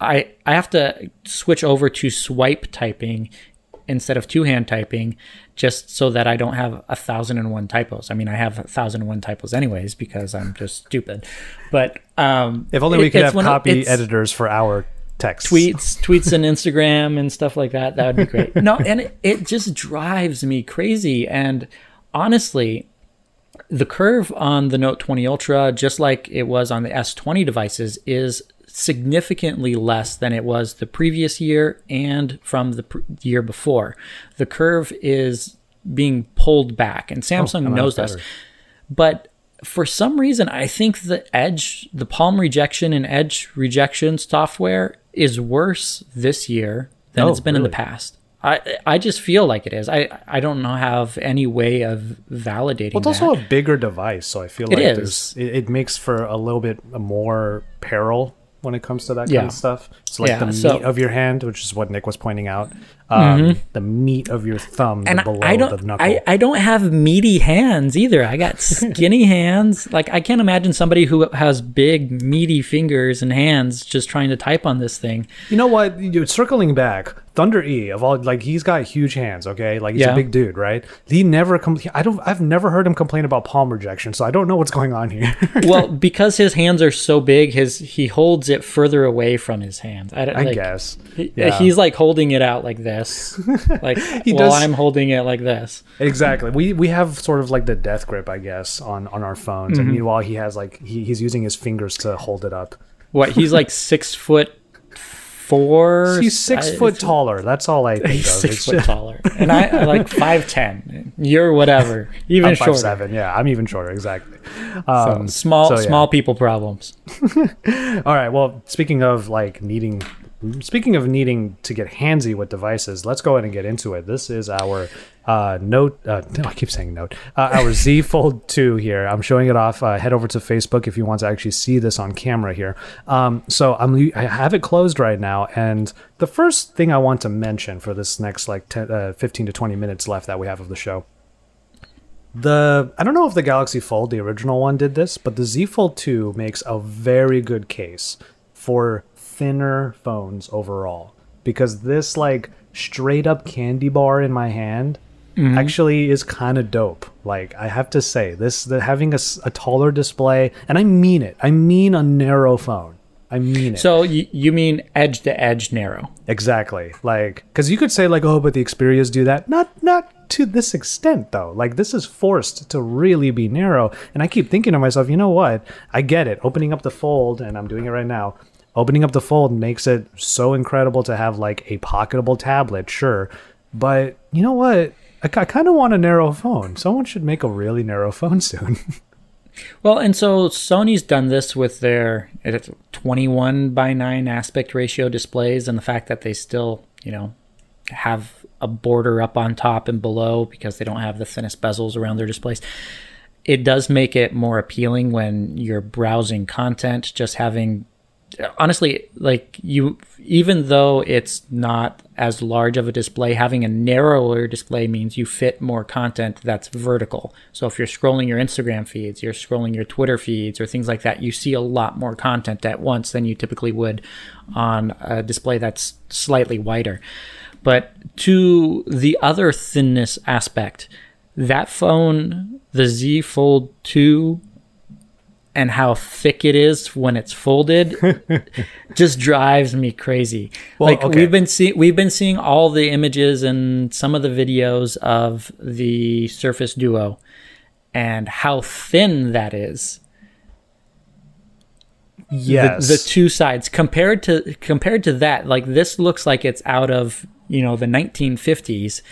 I I have to switch over to swipe typing instead of two hand typing just so that I don't have a thousand and one typos. I mean I have a thousand and one typos anyways because I'm just stupid. But um If only we it- could have one of- copy editors for our texts. tweets, tweets, and Instagram and stuff like that. That would be great. No, and it, it just drives me crazy. And honestly, the curve on the Note 20 Ultra, just like it was on the S20 devices, is significantly less than it was the previous year and from the pr- year before. The curve is being pulled back, and oh, Samsung and knows this. But for some reason, I think the edge, the palm rejection and edge rejection software is worse this year than Oh, it's been in the past. I I just feel like it is. I I don't know have any way of validating Well, it's that. also a bigger device, so I feel It like is. there's it, it makes for a little bit more peril when it comes to that Yeah. kind of stuff. It's like Yeah, the so- meat of your hand, which is what Nick was pointing out. Um, The meat of your thumb, and below I don't, knuckle. I, I don't have meaty hands either. I got skinny hands. Like I can't imagine somebody who has big meaty fingers and hands just trying to type on this thing. You know what? You're Circling back, Thunder E of all like he's got huge hands. Okay, like he's Yeah. a big dude, right? He never compl- I don't. I've never heard him complain about palm rejection, so I don't know what's going on here. Well, because his hands are so big, his he holds it further away from his hands. I, don't- I like, guess. Yeah. He's like holding it out like this, like He while does- I'm holding it like this. Exactly. We we have sort of like the death grip, I guess, on on our phones, Mm-hmm. and meanwhile he has like he, he's using his fingers to hold it up. What? He's like six foot four. He's six I- foot taller. That's all I think He's of. six It's foot just- taller, and I, I like five ten. You're whatever, even I'm shorter. five seven. Yeah, I'm even shorter. Exactly. So, Um, small, so, yeah. small people problems. All right. Well, speaking of like needing, speaking of needing to get handsy with devices, let's go ahead and get into it. This is our uh, Note. Uh, no, I keep saying Note. Uh, our Z Fold Two here. I'm showing it off. Uh, head over to Facebook if you want to actually see this on camera here. Um, so I'm I have it closed right now, and the first thing I want to mention for this next like 10, uh, 15 to 20 minutes left that we have of the show the I don't know if the Galaxy Fold, the original one, did this, but the Z Fold 2 makes a very good case for thinner phones overall. Because this like straight up candy bar in my hand mm-hmm. actually is kind of dope. Like I have to say, this the having a taller display, and I mean it. I mean a narrow phone. I mean it. So you, you mean edge to edge narrow? Exactly. Like, because you could say like, oh, but the Xperias do that. Not not to this extent though. Like, this is forced to really be narrow. And I keep thinking to myself, you know what? I get it. Opening up the fold, and I'm doing it right now. Opening up the fold makes it so incredible to have like a pocketable tablet, sure. But you know what? I, kind of want a narrow phone. Someone should make a really narrow phone soon. Well, and so Sony's done this with their 21 by 9 aspect ratio displays and the fact that they still, you know, have a border up on top and below because they don't have the thinnest bezels around their displays. It does make it more appealing when you're browsing content, just having honestly like you even though it's not as large of a display having a narrower display means you fit more content that's vertical. So if you're scrolling your instagram feeds you're scrolling your twitter feeds or things like that you see a lot more content at once than you typically would on a display that's slightly wider. But to the other thinness aspect that phone the z fold 2 and how thick it is when it's folded just drives me crazy. Well, like okay. we've been seeing we've been seeing all the images and some of the videos of the Surface Duo and how thin that is. yes. The, the two sides compared to compared to that, like this looks like it's out of you know the 1950s,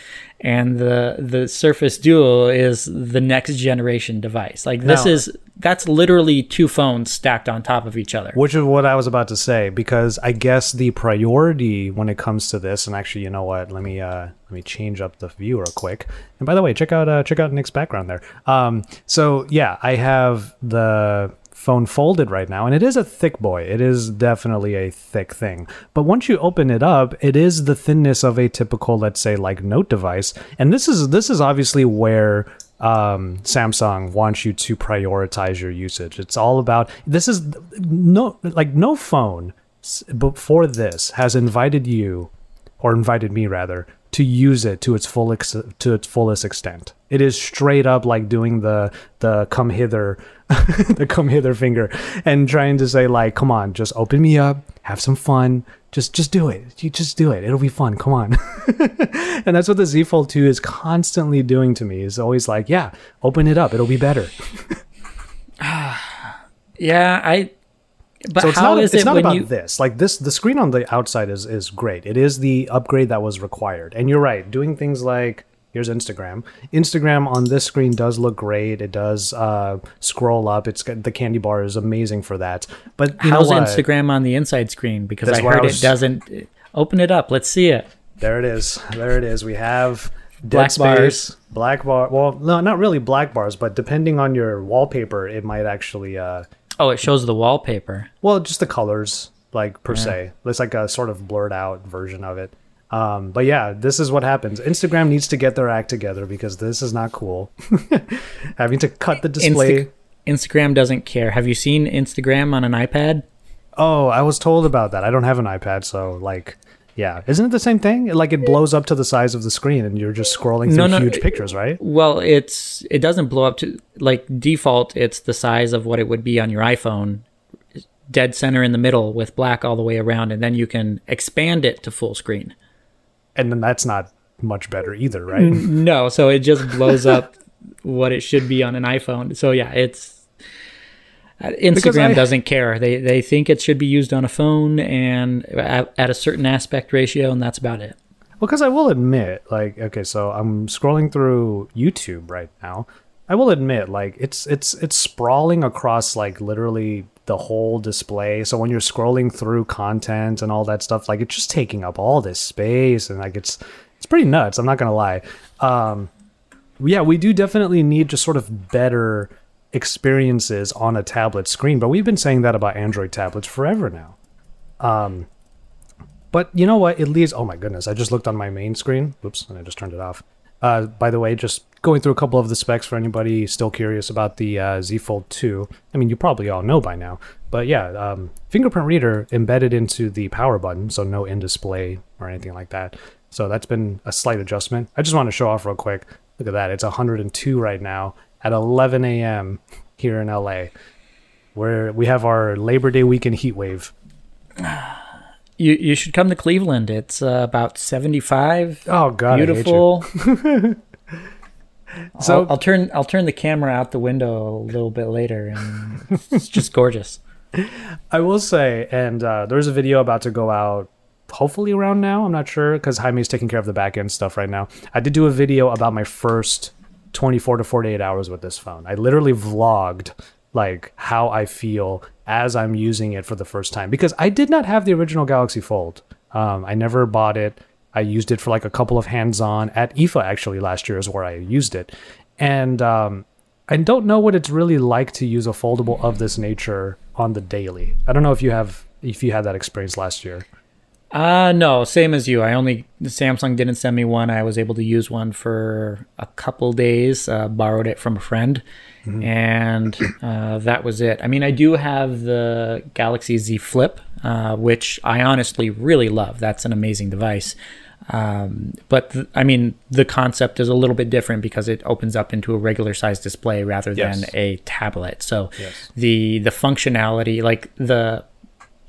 and the the Surface Duo is the next generation device. Like this is that's literally two phones stacked on top of each other. Which is what I was about to say because I guess the priority when it comes to this, and actually, you know what? Let me uh, let me change up the view real quick. And by the way, check out uh, check out Nick's background there. Um, so yeah, I have the phone folded right now, and it is a thick boy. It is definitely a thick thing. But once you open it up, it is the thinness of a typical, let's say, like Note device. And this is this is obviously where um, Samsung wants you to prioritize your usage. It's all about this is no like no phone before this has invited you or invited me rather to use it to its full ex- to its fullest extent. It is straight up like doing the the come hither the come hither finger and trying to say like come on just open me up have some fun just just do it you just do it it'll be fun come on and that's what the Z Fold 2 is constantly doing to me. Is always like, yeah, open it up, it'll be better. Yeah, I. But So it's how not is it's it not about you? this. Like this the screen on the outside is is great. It is the upgrade that was required. And you're right, doing things like here's Instagram. Instagram on this screen does look great. It does uh, scroll up. It's got the candy bar is amazing for that. But you How's what? Instagram on the inside screen? Because That's I where I heard was- it doesn't. Open it up. Let's see it. There it is. There it is. We have Dead Black Space, bars. black bar. Well, no, not really black bars, but depending on your wallpaper, it might actually uh, Oh, it shows the wallpaper. Well, just the colors. like per se. It's like a sort of blurred out version of it. Um, but yeah, this is what happens. Instagram needs to get their act together because this is not cool. Having to cut the display. Insta- Instagram doesn't care. Have you seen Instagram on an iPad? Oh, I was told about that. I don't have an iPad, so like, yeah, isn't it the same thing? Like it blows up to the size of the screen, and you're just scrolling through No, no, huge it- pictures, right? Well, it's it doesn't blow up to like default. It's the size of what it would be on your iPhone, dead center in the middle with black all the way around, and then you can expand it to full screen. And then that's not much better either, right? No, so it just blows up what it should be on an iPhone. So yeah, it's uh, Instagram I- doesn't care. They they think it should be used on a phone and at, at a certain aspect ratio, and that's about it. Well, because I will admit, like, okay, so I'm scrolling through YouTube right now. I will admit, like, it's it's it's sprawling across like literally the whole display. So when you're scrolling through content and all that stuff, like, it's just taking up all this space, and like, it's it's pretty nuts. I'm not gonna lie. Um, yeah, we do definitely need just sort of better experiences on a tablet screen, but we've been saying that about Android tablets forever now. Um, but you know what? It leaves. Oh my goodness! I just looked on my main screen. Oops, and I just turned it off. Uh, by the way, just going through a couple of the specs for anybody still curious about the uh, Z Fold 2. I mean, you probably all know by now. But yeah, um, fingerprint reader embedded into the power button, so no in display or anything like that. So that's been a slight adjustment. I just want to show off real quick. Look at that. It's 102 right now at 11 a.m. here in LA, where we have our Labor Day weekend heat wave. You you should come to Cleveland. It's uh, about seventy five. Oh God, I hate you. beautiful. So- I'll, I'll turn I'll turn the camera out the window a little bit later, and it's just gorgeous. I will say, and uh, there's a video about to go out, hopefully around now. I'm not sure because Jaime's taking care of the back end stuff right now. I did do a video about my first 24 to 48 hours with this phone. I literally vlogged like how I feel as I'm using it for the first time because I did not have the original Galaxy Fold. Um, I never bought it. I used it for like a couple of hands-on at IFA actually last year is where I used it, and um, I don't know what it's really like to use a foldable of this nature on the daily. I don't know if you have if you had that experience last year. Uh no, same as you. I only Samsung didn't send me one. I was able to use one for a couple days. Uh, borrowed it from a friend, and uh, that was it. I mean, I do have the Galaxy Z Flip, uh, which I honestly really love. That's an amazing device. Um, but th- I mean, the concept is a little bit different because it opens up into a regular size display rather than a tablet. So Yes. the the functionality, like the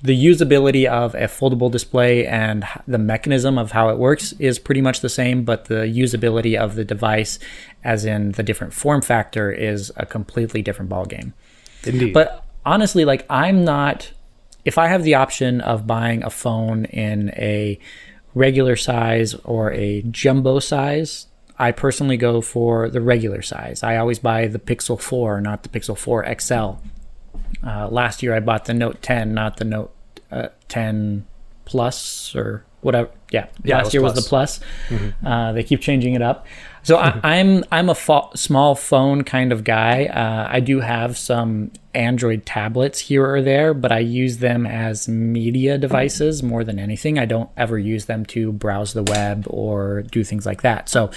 the usability of a foldable display and the mechanism of how it works is pretty much the same, but the usability of the device, as in the different form factor, is a completely different ballgame. Indeed. But honestly, like I'm not. If I have the option of buying a phone in a regular size or a jumbo size, I personally go for the regular size. I always buy the Pixel 4, not the Pixel 4 XL. Uh, last year I bought the Note 10, not the Note uh, 10 Plus or whatever. Yeah, Yeah, last was year was Plus. the Plus. Uh, they keep changing it up. So I, I'm I'm a fo- small phone kind of guy. Uh, I do have some Android tablets here or there, but I use them as media devices more than anything. I don't ever use them to browse the web or do things like that. So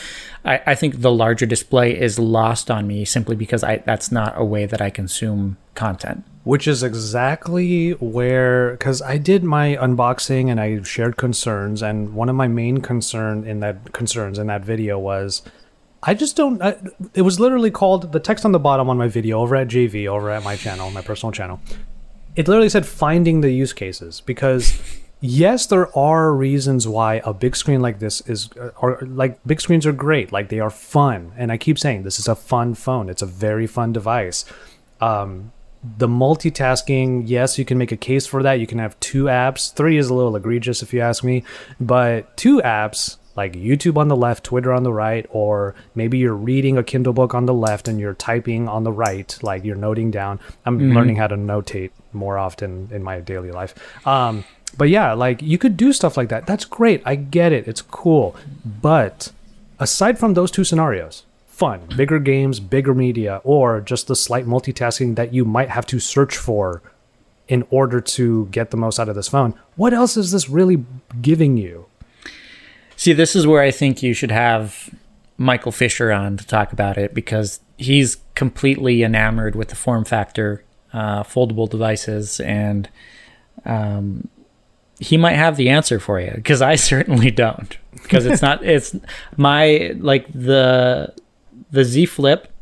I, I think the larger display is lost on me simply because I that's not a way that I consume content. which is exactly where because i did my unboxing and i shared concerns and one of my main concern in that concerns in that video was i just don't I, it was literally called the text on the bottom on my video over at jv over at my channel my personal channel it literally said finding the use cases because yes there are reasons why a big screen like this is or like big screens are great like they are fun and i keep saying this is a fun phone it's a very fun device um, the multitasking, yes, you can make a case for that. You can have two apps. Three is a little egregious if you ask me, but two apps like YouTube on the left, Twitter on the right, or maybe you're reading a Kindle book on the left and you're typing on the right, like you're noting down. I'm learning how to notate more often in my daily life. Um, but yeah, like you could do stuff like that. That's great. I get it. It's cool. But aside from those two scenarios, fun, bigger games, bigger media, or just the slight multitasking that you might have to search for in order to get the most out of this phone. What else is this really giving you? See, this is where I think you should have Michael Fisher on to talk about it because he's completely enamored with the form factor, uh, foldable devices, and um, he might have the answer for you because I certainly don't. Because it's not. It's my like the the Z Flip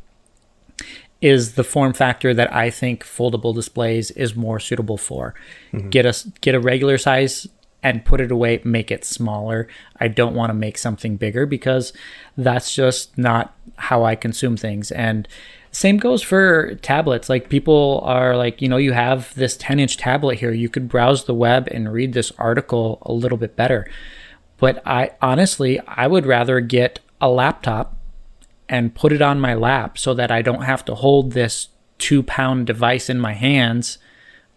is the form factor that I think foldable displays is more suitable for. Mm-hmm. Get a get a regular size and put it away, make it smaller. I don't want to make something bigger because that's just not how I consume things. And same goes for tablets. Like people are like, you know, you have this 10 inch tablet here. You could browse the web and read this article a little bit better. But I honestly, I would rather get a laptop and put it on my lap so that I don't have to hold this two pound device in my hands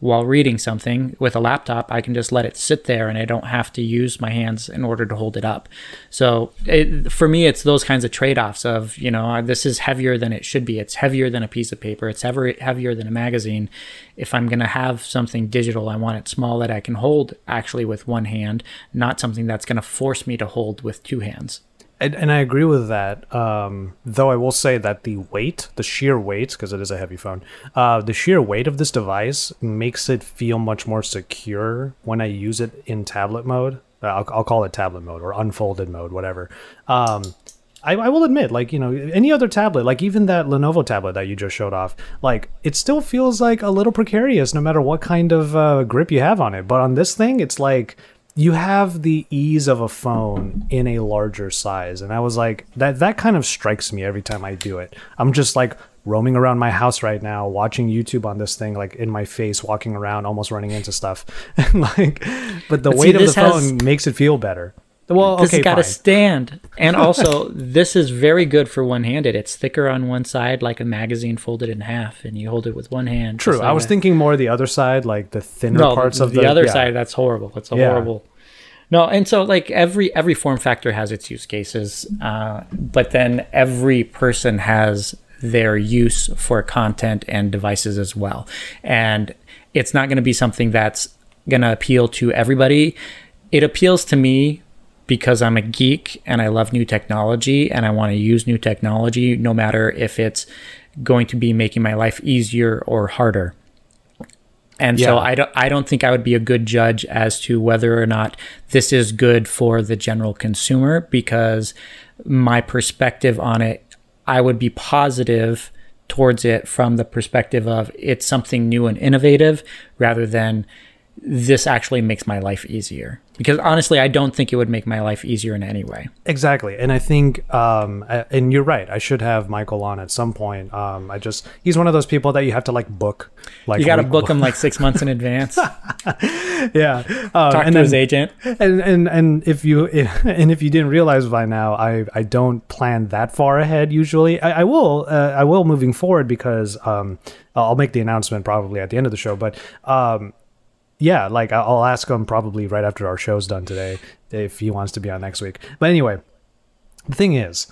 while reading something with a laptop i can just let it sit there and i don't have to use my hands in order to hold it up. So it, for me it's those kinds of trade-offs of you know this is heavier than it should be. It's heavier than a piece of paper. It's heavier, heavier than a magazine. If i'm going to have something digital i want it small that i can hold actually with one hand not something that's going to force me to hold with two hands and, and I agree with that. Um, though I will say that the weight, the sheer weight, because it is a heavy phone, uh, the sheer weight of this device makes it feel much more secure when I use it in tablet mode. I'll, I'll call it tablet mode or unfolded mode, whatever. Um, I, I, will admit, like, you know, any other tablet, like even that Lenovo tablet that you just showed off, like, it still feels like a little precarious no matter what kind of uh, grip you have on it. But on this thing, it's like you have the ease of a phone in a larger size. And i was like that that kind of strikes me every time i do it. I'm just like roaming around my house right now watching youtube on this thing like in my face walking around almost running into stuff. Like but the but weight see, of the phone makes it feel better well this okay, has got a stand and also this is very good for one-handed it's thicker on one side like a magazine folded in half and you hold it with one hand true i was that. thinking more the other side like the thinner no, parts of the, the other yeah. side that's horrible it's a yeah. horrible no, and so like every every form factor has its use cases, uh, but then every person has their use for content and devices as well, and it's not going to be something that's going to appeal to everybody. It appeals to me because I'm a geek and I love new technology and I want to use new technology, no matter if it's going to be making my life easier or harder. And yeah. so I don't I don't think I would be a good judge as to whether or not this is good for the general consumer because my perspective on it I would be positive towards it from the perspective of it's something new and innovative rather than this actually makes my life easier because honestly i don't think it would make my life easier in any way. Exactly. And i think um and you're right. I should have michael on at some point. Um i just he's one of those people that you have to like book like you got to book him like six months in advance. Yeah. Um, talk to then, his agent. And and and if you and if you didn't realize by now i i don't plan that far ahead usually. I, I will uh, i will moving forward because um I'll make the announcement probably at the end of the show, but um, yeah, like I'll ask him probably right after our show's done today if he wants to be on next week. But anyway, the thing is,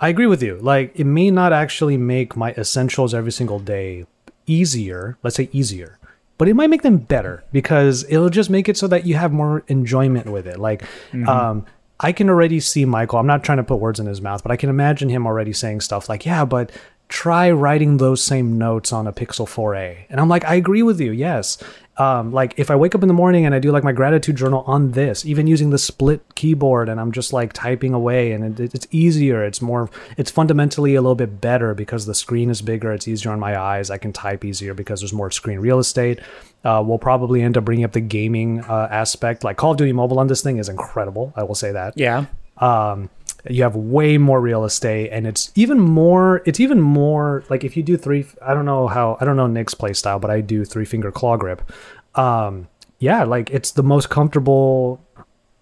I agree with you. Like it may not actually make my essentials every single day easier, let's say easier, but it might make them better because it'll just make it so that you have more enjoyment with it. Like mm-hmm. um I can already see Michael. I'm not trying to put words in his mouth, but I can imagine him already saying stuff like, "Yeah, but try writing those same notes on a Pixel 4a. And I'm like, I agree with you. Yes. Um, like if I wake up in the morning and I do like my gratitude journal on this, even using the split keyboard and I'm just like typing away and it, it's easier. It's more, it's fundamentally a little bit better because the screen is bigger. It's easier on my eyes. I can type easier because there's more screen real estate. Uh, we'll probably end up bringing up the gaming uh, aspect. Like Call of Duty Mobile on this thing is incredible. I will say that. Yeah. Um, you have way more real estate and it's even more it's even more like if you do three i don't know how i don't know nick's play style but i do three finger claw grip um yeah like it's the most comfortable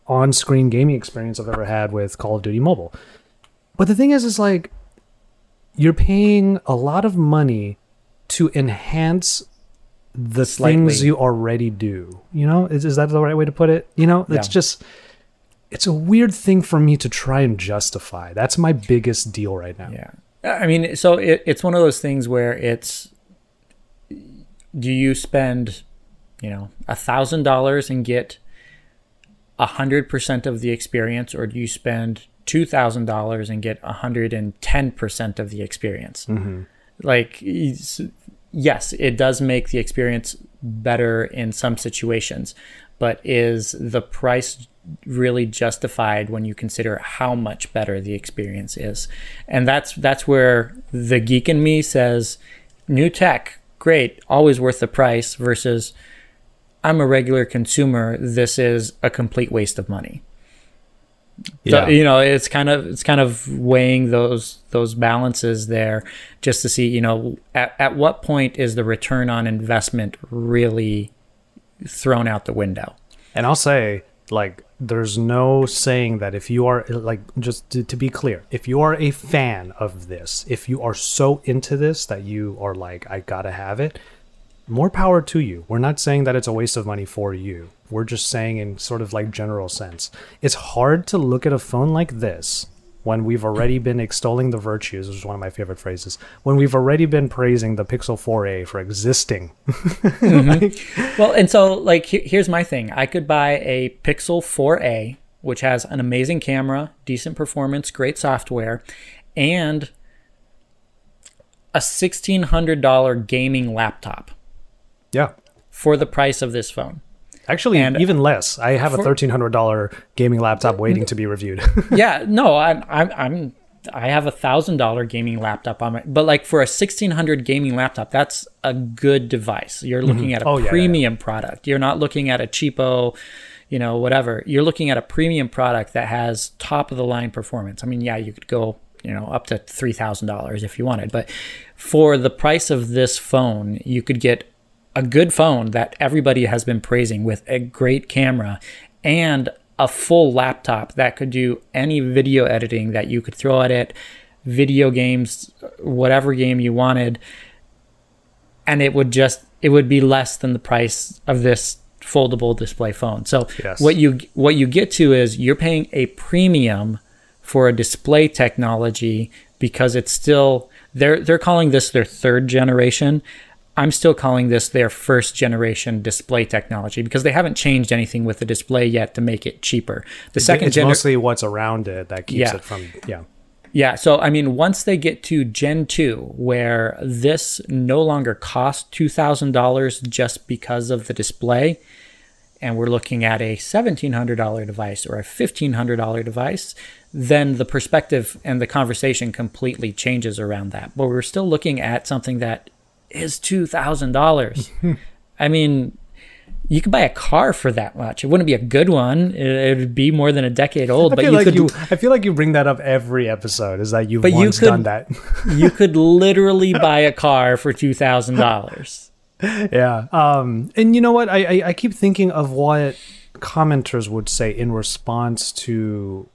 on-screen gaming experience i've ever had with call of duty mobile but the thing is is like you're paying a lot of money to enhance the Slightly. things you already do you know is, is that the right way to put it you know it's yeah. just it's a weird thing for me to try and justify. That's my biggest deal right now. Yeah. I mean, so it, it's one of those things where it's do you spend you know, a thousand dollars and get a hundred percent of the experience, or do you spend two thousand dollars and get a hundred and ten percent of the experience? Mm-hmm. Like, yes, it does make the experience better in some situations, but is the price really justified when you consider how much better the experience is? And that's that's where the geek in me says, new tech, great, always worth the price. Versus, I'm a regular consumer. This is a complete waste of money. So, Yeah. you know, it's kind of it's kind of weighing those those balances there, just to see, you know, at, at what point is the return on investment really thrown out the window? And I'll say, like, there's no saying that if you are, like, just to, to be clear, if you are a fan of this, if you are so into this that you are like, I gotta have it, more power to you. We're not saying that it's a waste of money for you. We're just saying, in sort of like general sense, it's hard to look at a phone like this when we've already been extolling the virtues, which is one of my favorite phrases, when we've already been praising the Pixel 4a for existing. Mm-hmm. Well, and so like he- here's my thing. I could buy a Pixel 4a, which has an amazing camera, decent performance, great software, and a $1600 gaming laptop yeah. for the price of this phone. Actually, And- even less. I have a thirteen hundred dollar gaming laptop waiting to be reviewed. yeah, no, I'm I'm I'm I have a thousand dollar gaming laptop on my, but like for a sixteen hundred gaming laptop, that's a good device. You're mm-hmm. looking at a Oh, yeah, yeah, yeah. premium product. You're not looking at a cheapo, you know, whatever. You're looking at a premium product that has top of the line performance. I mean, yeah, you could go, you know, up to three thousand dollars if you wanted, but for the price of this phone, you could get a good phone that everybody has been praising with a great camera and a full laptop that could do any video editing that you could throw at it, video games, whatever game you wanted, and it would just it would be less than the price of this foldable display phone. So Yes. what you what you get to is you're paying a premium for a display technology because it's still they're they're calling this their third generation. I'm still calling this their first generation display technology because they haven't changed anything with the display yet to make it cheaper. The second it's generation mostly what's around it that keeps Yeah. it from. Yeah. yeah, so I mean, once they get to Gen 2, where this no longer costs $2,000 just because of the display, and we're looking at a $1,700 device or a $1,500 device, then the perspective and the conversation completely changes around that. But we're still looking at something that is $2,000. I mean, you could buy a car for that much. It wouldn't be a good one. It, would be more than a decade old, I but feel you like could you. I feel like you bring that up every episode. Is that you've But you once could- done that? you could literally buy a car for two thousand dollars. yeah. Um. And you know what? I, I I keep thinking of what commenters would say in response to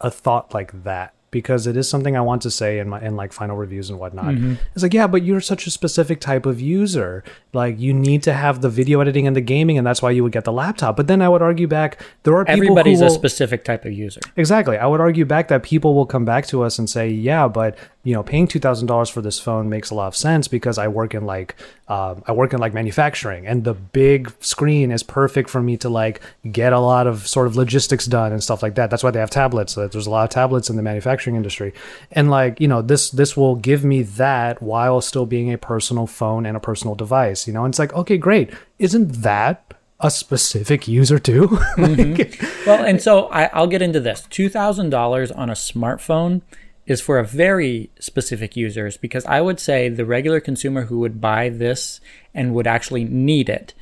a thought like that because it is something I want to say in my in like final reviews and whatnot. Mm-hmm. It's like, yeah, but you're such a specific type of user. Like you need to have the video editing and the gaming, and that's why you would get the laptop. But then I would argue back, there are people Everybody's who a specific type of user. Exactly. I would argue back that people will come back to us and say, "Yeah, but you know, paying two thousand dollars for this phone makes a lot of sense because I work in like um, I work in like manufacturing, and the big screen is perfect for me to like get a lot of sort of logistics done and stuff like that. That's why they have tablets. So there's a lot of tablets in the manufacturing industry, and like you know, this this will give me that while still being a personal phone and a personal device. You know, and it's like, okay, great. Isn't that a specific user too? Like- Well, and so I, I'll get into this. Two thousand dollars on a smartphone is for a very specific users because I would say the regular consumer who would buy this and would actually need it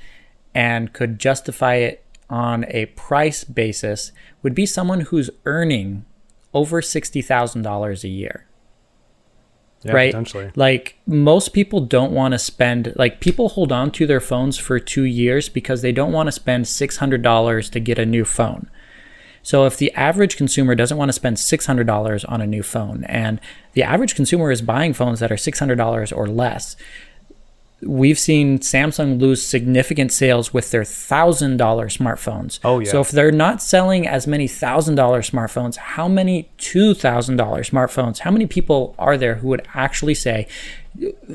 and could justify it on a price basis would be someone who's earning over sixty thousand dollars a year. yeah, right? Like most people don't want to spend like people hold on to their phones for 2 years because they don't want to spend $600 to get a new phone. So if the average consumer doesn't want to spend $600 on a new phone and the average consumer is buying phones that are $600 or less, we've seen Samsung lose significant sales with their $1000 smartphones. Oh, yeah. So if they're not selling as many $1000 smartphones, how many $2000 smartphones? How many people are there who would actually say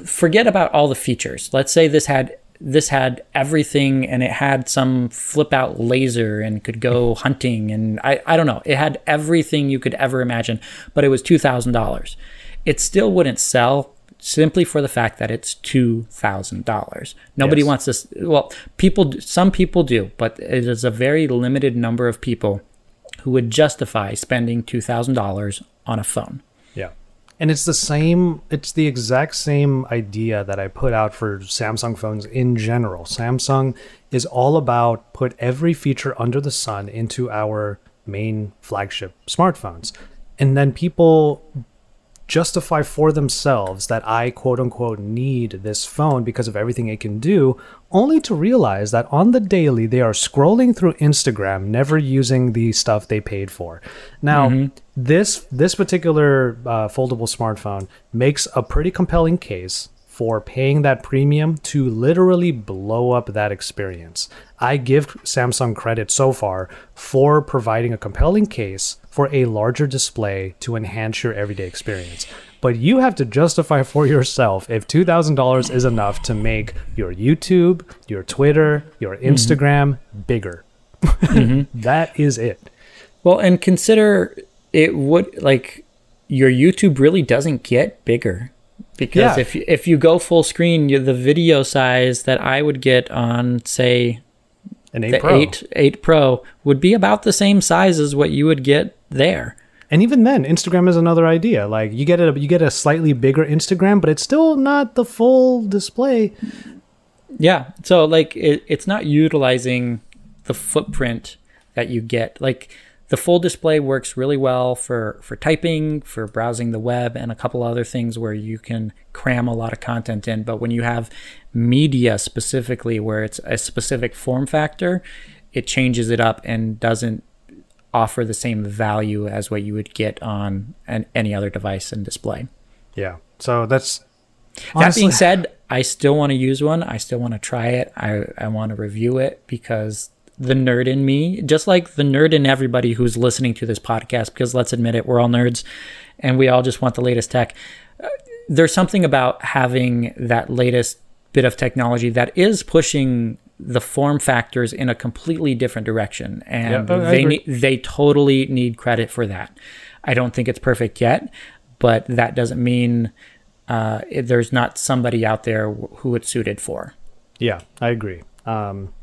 forget about all the features. Let's say this had this had everything and it had some flip out laser and could go hunting and I, I don't know it had everything you could ever imagine but it was $2000 it still wouldn't sell simply for the fact that it's $2000 nobody Yes. wants this well people some people do but it is a very limited number of people who would justify spending $2000 on a phone. And it's the same, it's the exact same idea that I put out for Samsung phones in general. Samsung is all about put every feature under the sun into our main flagship smartphones. And then people justify for themselves that I quote unquote need this phone because of everything it can do, only to realize that on the daily they are scrolling through Instagram, never using the stuff they paid for. Now, this this particular uh, foldable smartphone makes a pretty compelling case for paying that premium to literally blow up that experience. I give Samsung credit so far for providing a compelling case for a larger display to enhance your everyday experience. But you have to justify for yourself if $2,000 is enough to make your YouTube, your Twitter, your mm-hmm. Instagram bigger. Mm-hmm. That is it. Well, and consider it would like your YouTube really doesn't get bigger because Yeah. if you, if you go full screen, you, the video size that I would get on say An 8 the Pro. 8 8 Pro would be about the same size as what you would get there. And even then, Instagram is another idea. Like you get a you get a slightly bigger Instagram, but it's still not the full display. Yeah. So like it, it's not utilizing the footprint that you get. Like the full display works really well for for typing, for browsing the web and a couple other things where you can cram a lot of content in, but when you have media specifically where it's a specific form factor, it changes it up and doesn't offer the same value as what you would get on an, any other device and display. Yeah. So that's that being said, I still want to use one. I still want to try it. I, I want to review it because the nerd in me, just like the nerd in everybody who's listening to this podcast, because let's admit it, we're all nerds and we all just want the latest tech. Uh, There's something about having that latest bit of technology that is pushing the form factors in a completely different direction. And Yeah, they need, they totally need credit for that. I don't think it's perfect yet, but that doesn't mean uh, there's not somebody out there wh- who it's suited for. Yeah, I agree. Um,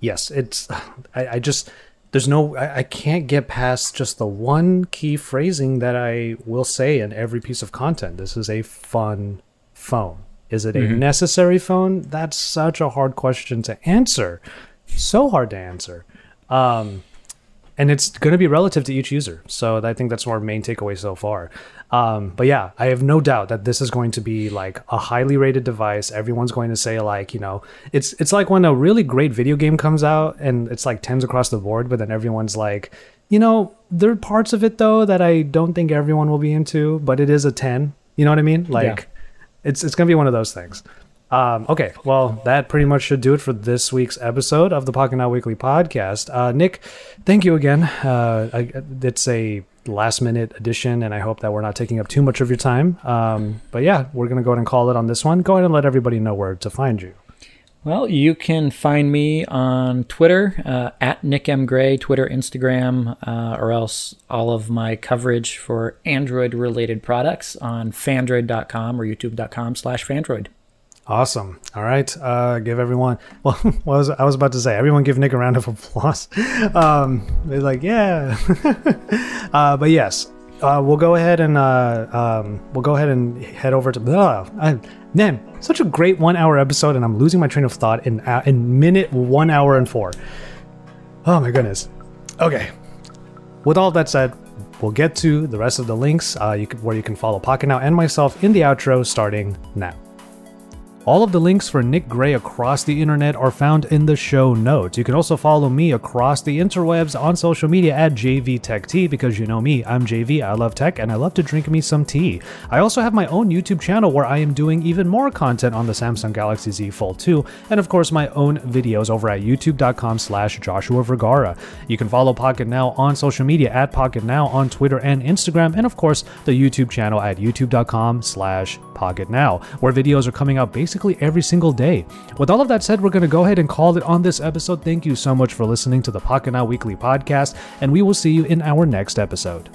yes, it's. I, I just there's no. I, I can't get past just the one key phrasing that I will say in every piece of content. This is a fun phone. Is it a necessary phone? That's such a hard question to answer. So hard to answer. Um, and it's going to be relative to each user. So I think that's our main takeaway so far. Um, but yeah, I have no doubt that this is going to be like a highly rated device. Everyone's going to say like, you know, it's it's like when a really great video game comes out and it's like tens across the board, but then everyone's like, you know, there are parts of it though that I don't think everyone will be into, but it is a ten. You know what I mean? Like, it's it's gonna be one of those things. Um, okay, well, that pretty much should do it for this week's episode of the Pocketnow Weekly podcast. Uh, Nick, thank you again. Uh, I, it's a last minute edition, and I hope that we're not taking up too much of your time. Um, but yeah, we're gonna go ahead and call it on this one. Go ahead and let everybody know where to find you. Well, you can find me on Twitter uh, at Nick M Gray, Twitter, Instagram, uh, or else all of my coverage for Android-related products on Phandroid.com or YouTube.com/slash Phandroid. Awesome. All right. Uh, give everyone. Well, what was I was about to say? Everyone give Nick a round of applause. Um, they're like, yeah. uh, but yes, uh, we'll go ahead and uh, um, we'll go ahead and head over to. Blah. I, man, such a great one-hour episode, and I'm losing my train of thought in uh, in minute one hour and four. Oh my goodness. Okay. With all that said, we'll get to the rest of the links uh, you can, where you can follow Pocketnow and myself in the outro starting now. All of the links for Nick Gray across the internet are found in the show notes. You can also follow me across the interwebs on social media at JVTechT because you know me, I'm JV, I love tech, and I love to drink me some tea. I also have my own YouTube channel where I am doing even more content on the Samsung Galaxy Z Fold 2, and of course my own videos over at youtube.com slash Joshua Vergara. You can follow Pocketnow on social media at Pocketnow on Twitter and Instagram, and of course the YouTube channel at youtube.com slash Pocketnow, where videos are coming out basically every single day. With all of that said, we're going to go ahead and call it on this episode. Thank you so much for listening to the Pocketnow Weekly podcast, and we will see you in our next episode.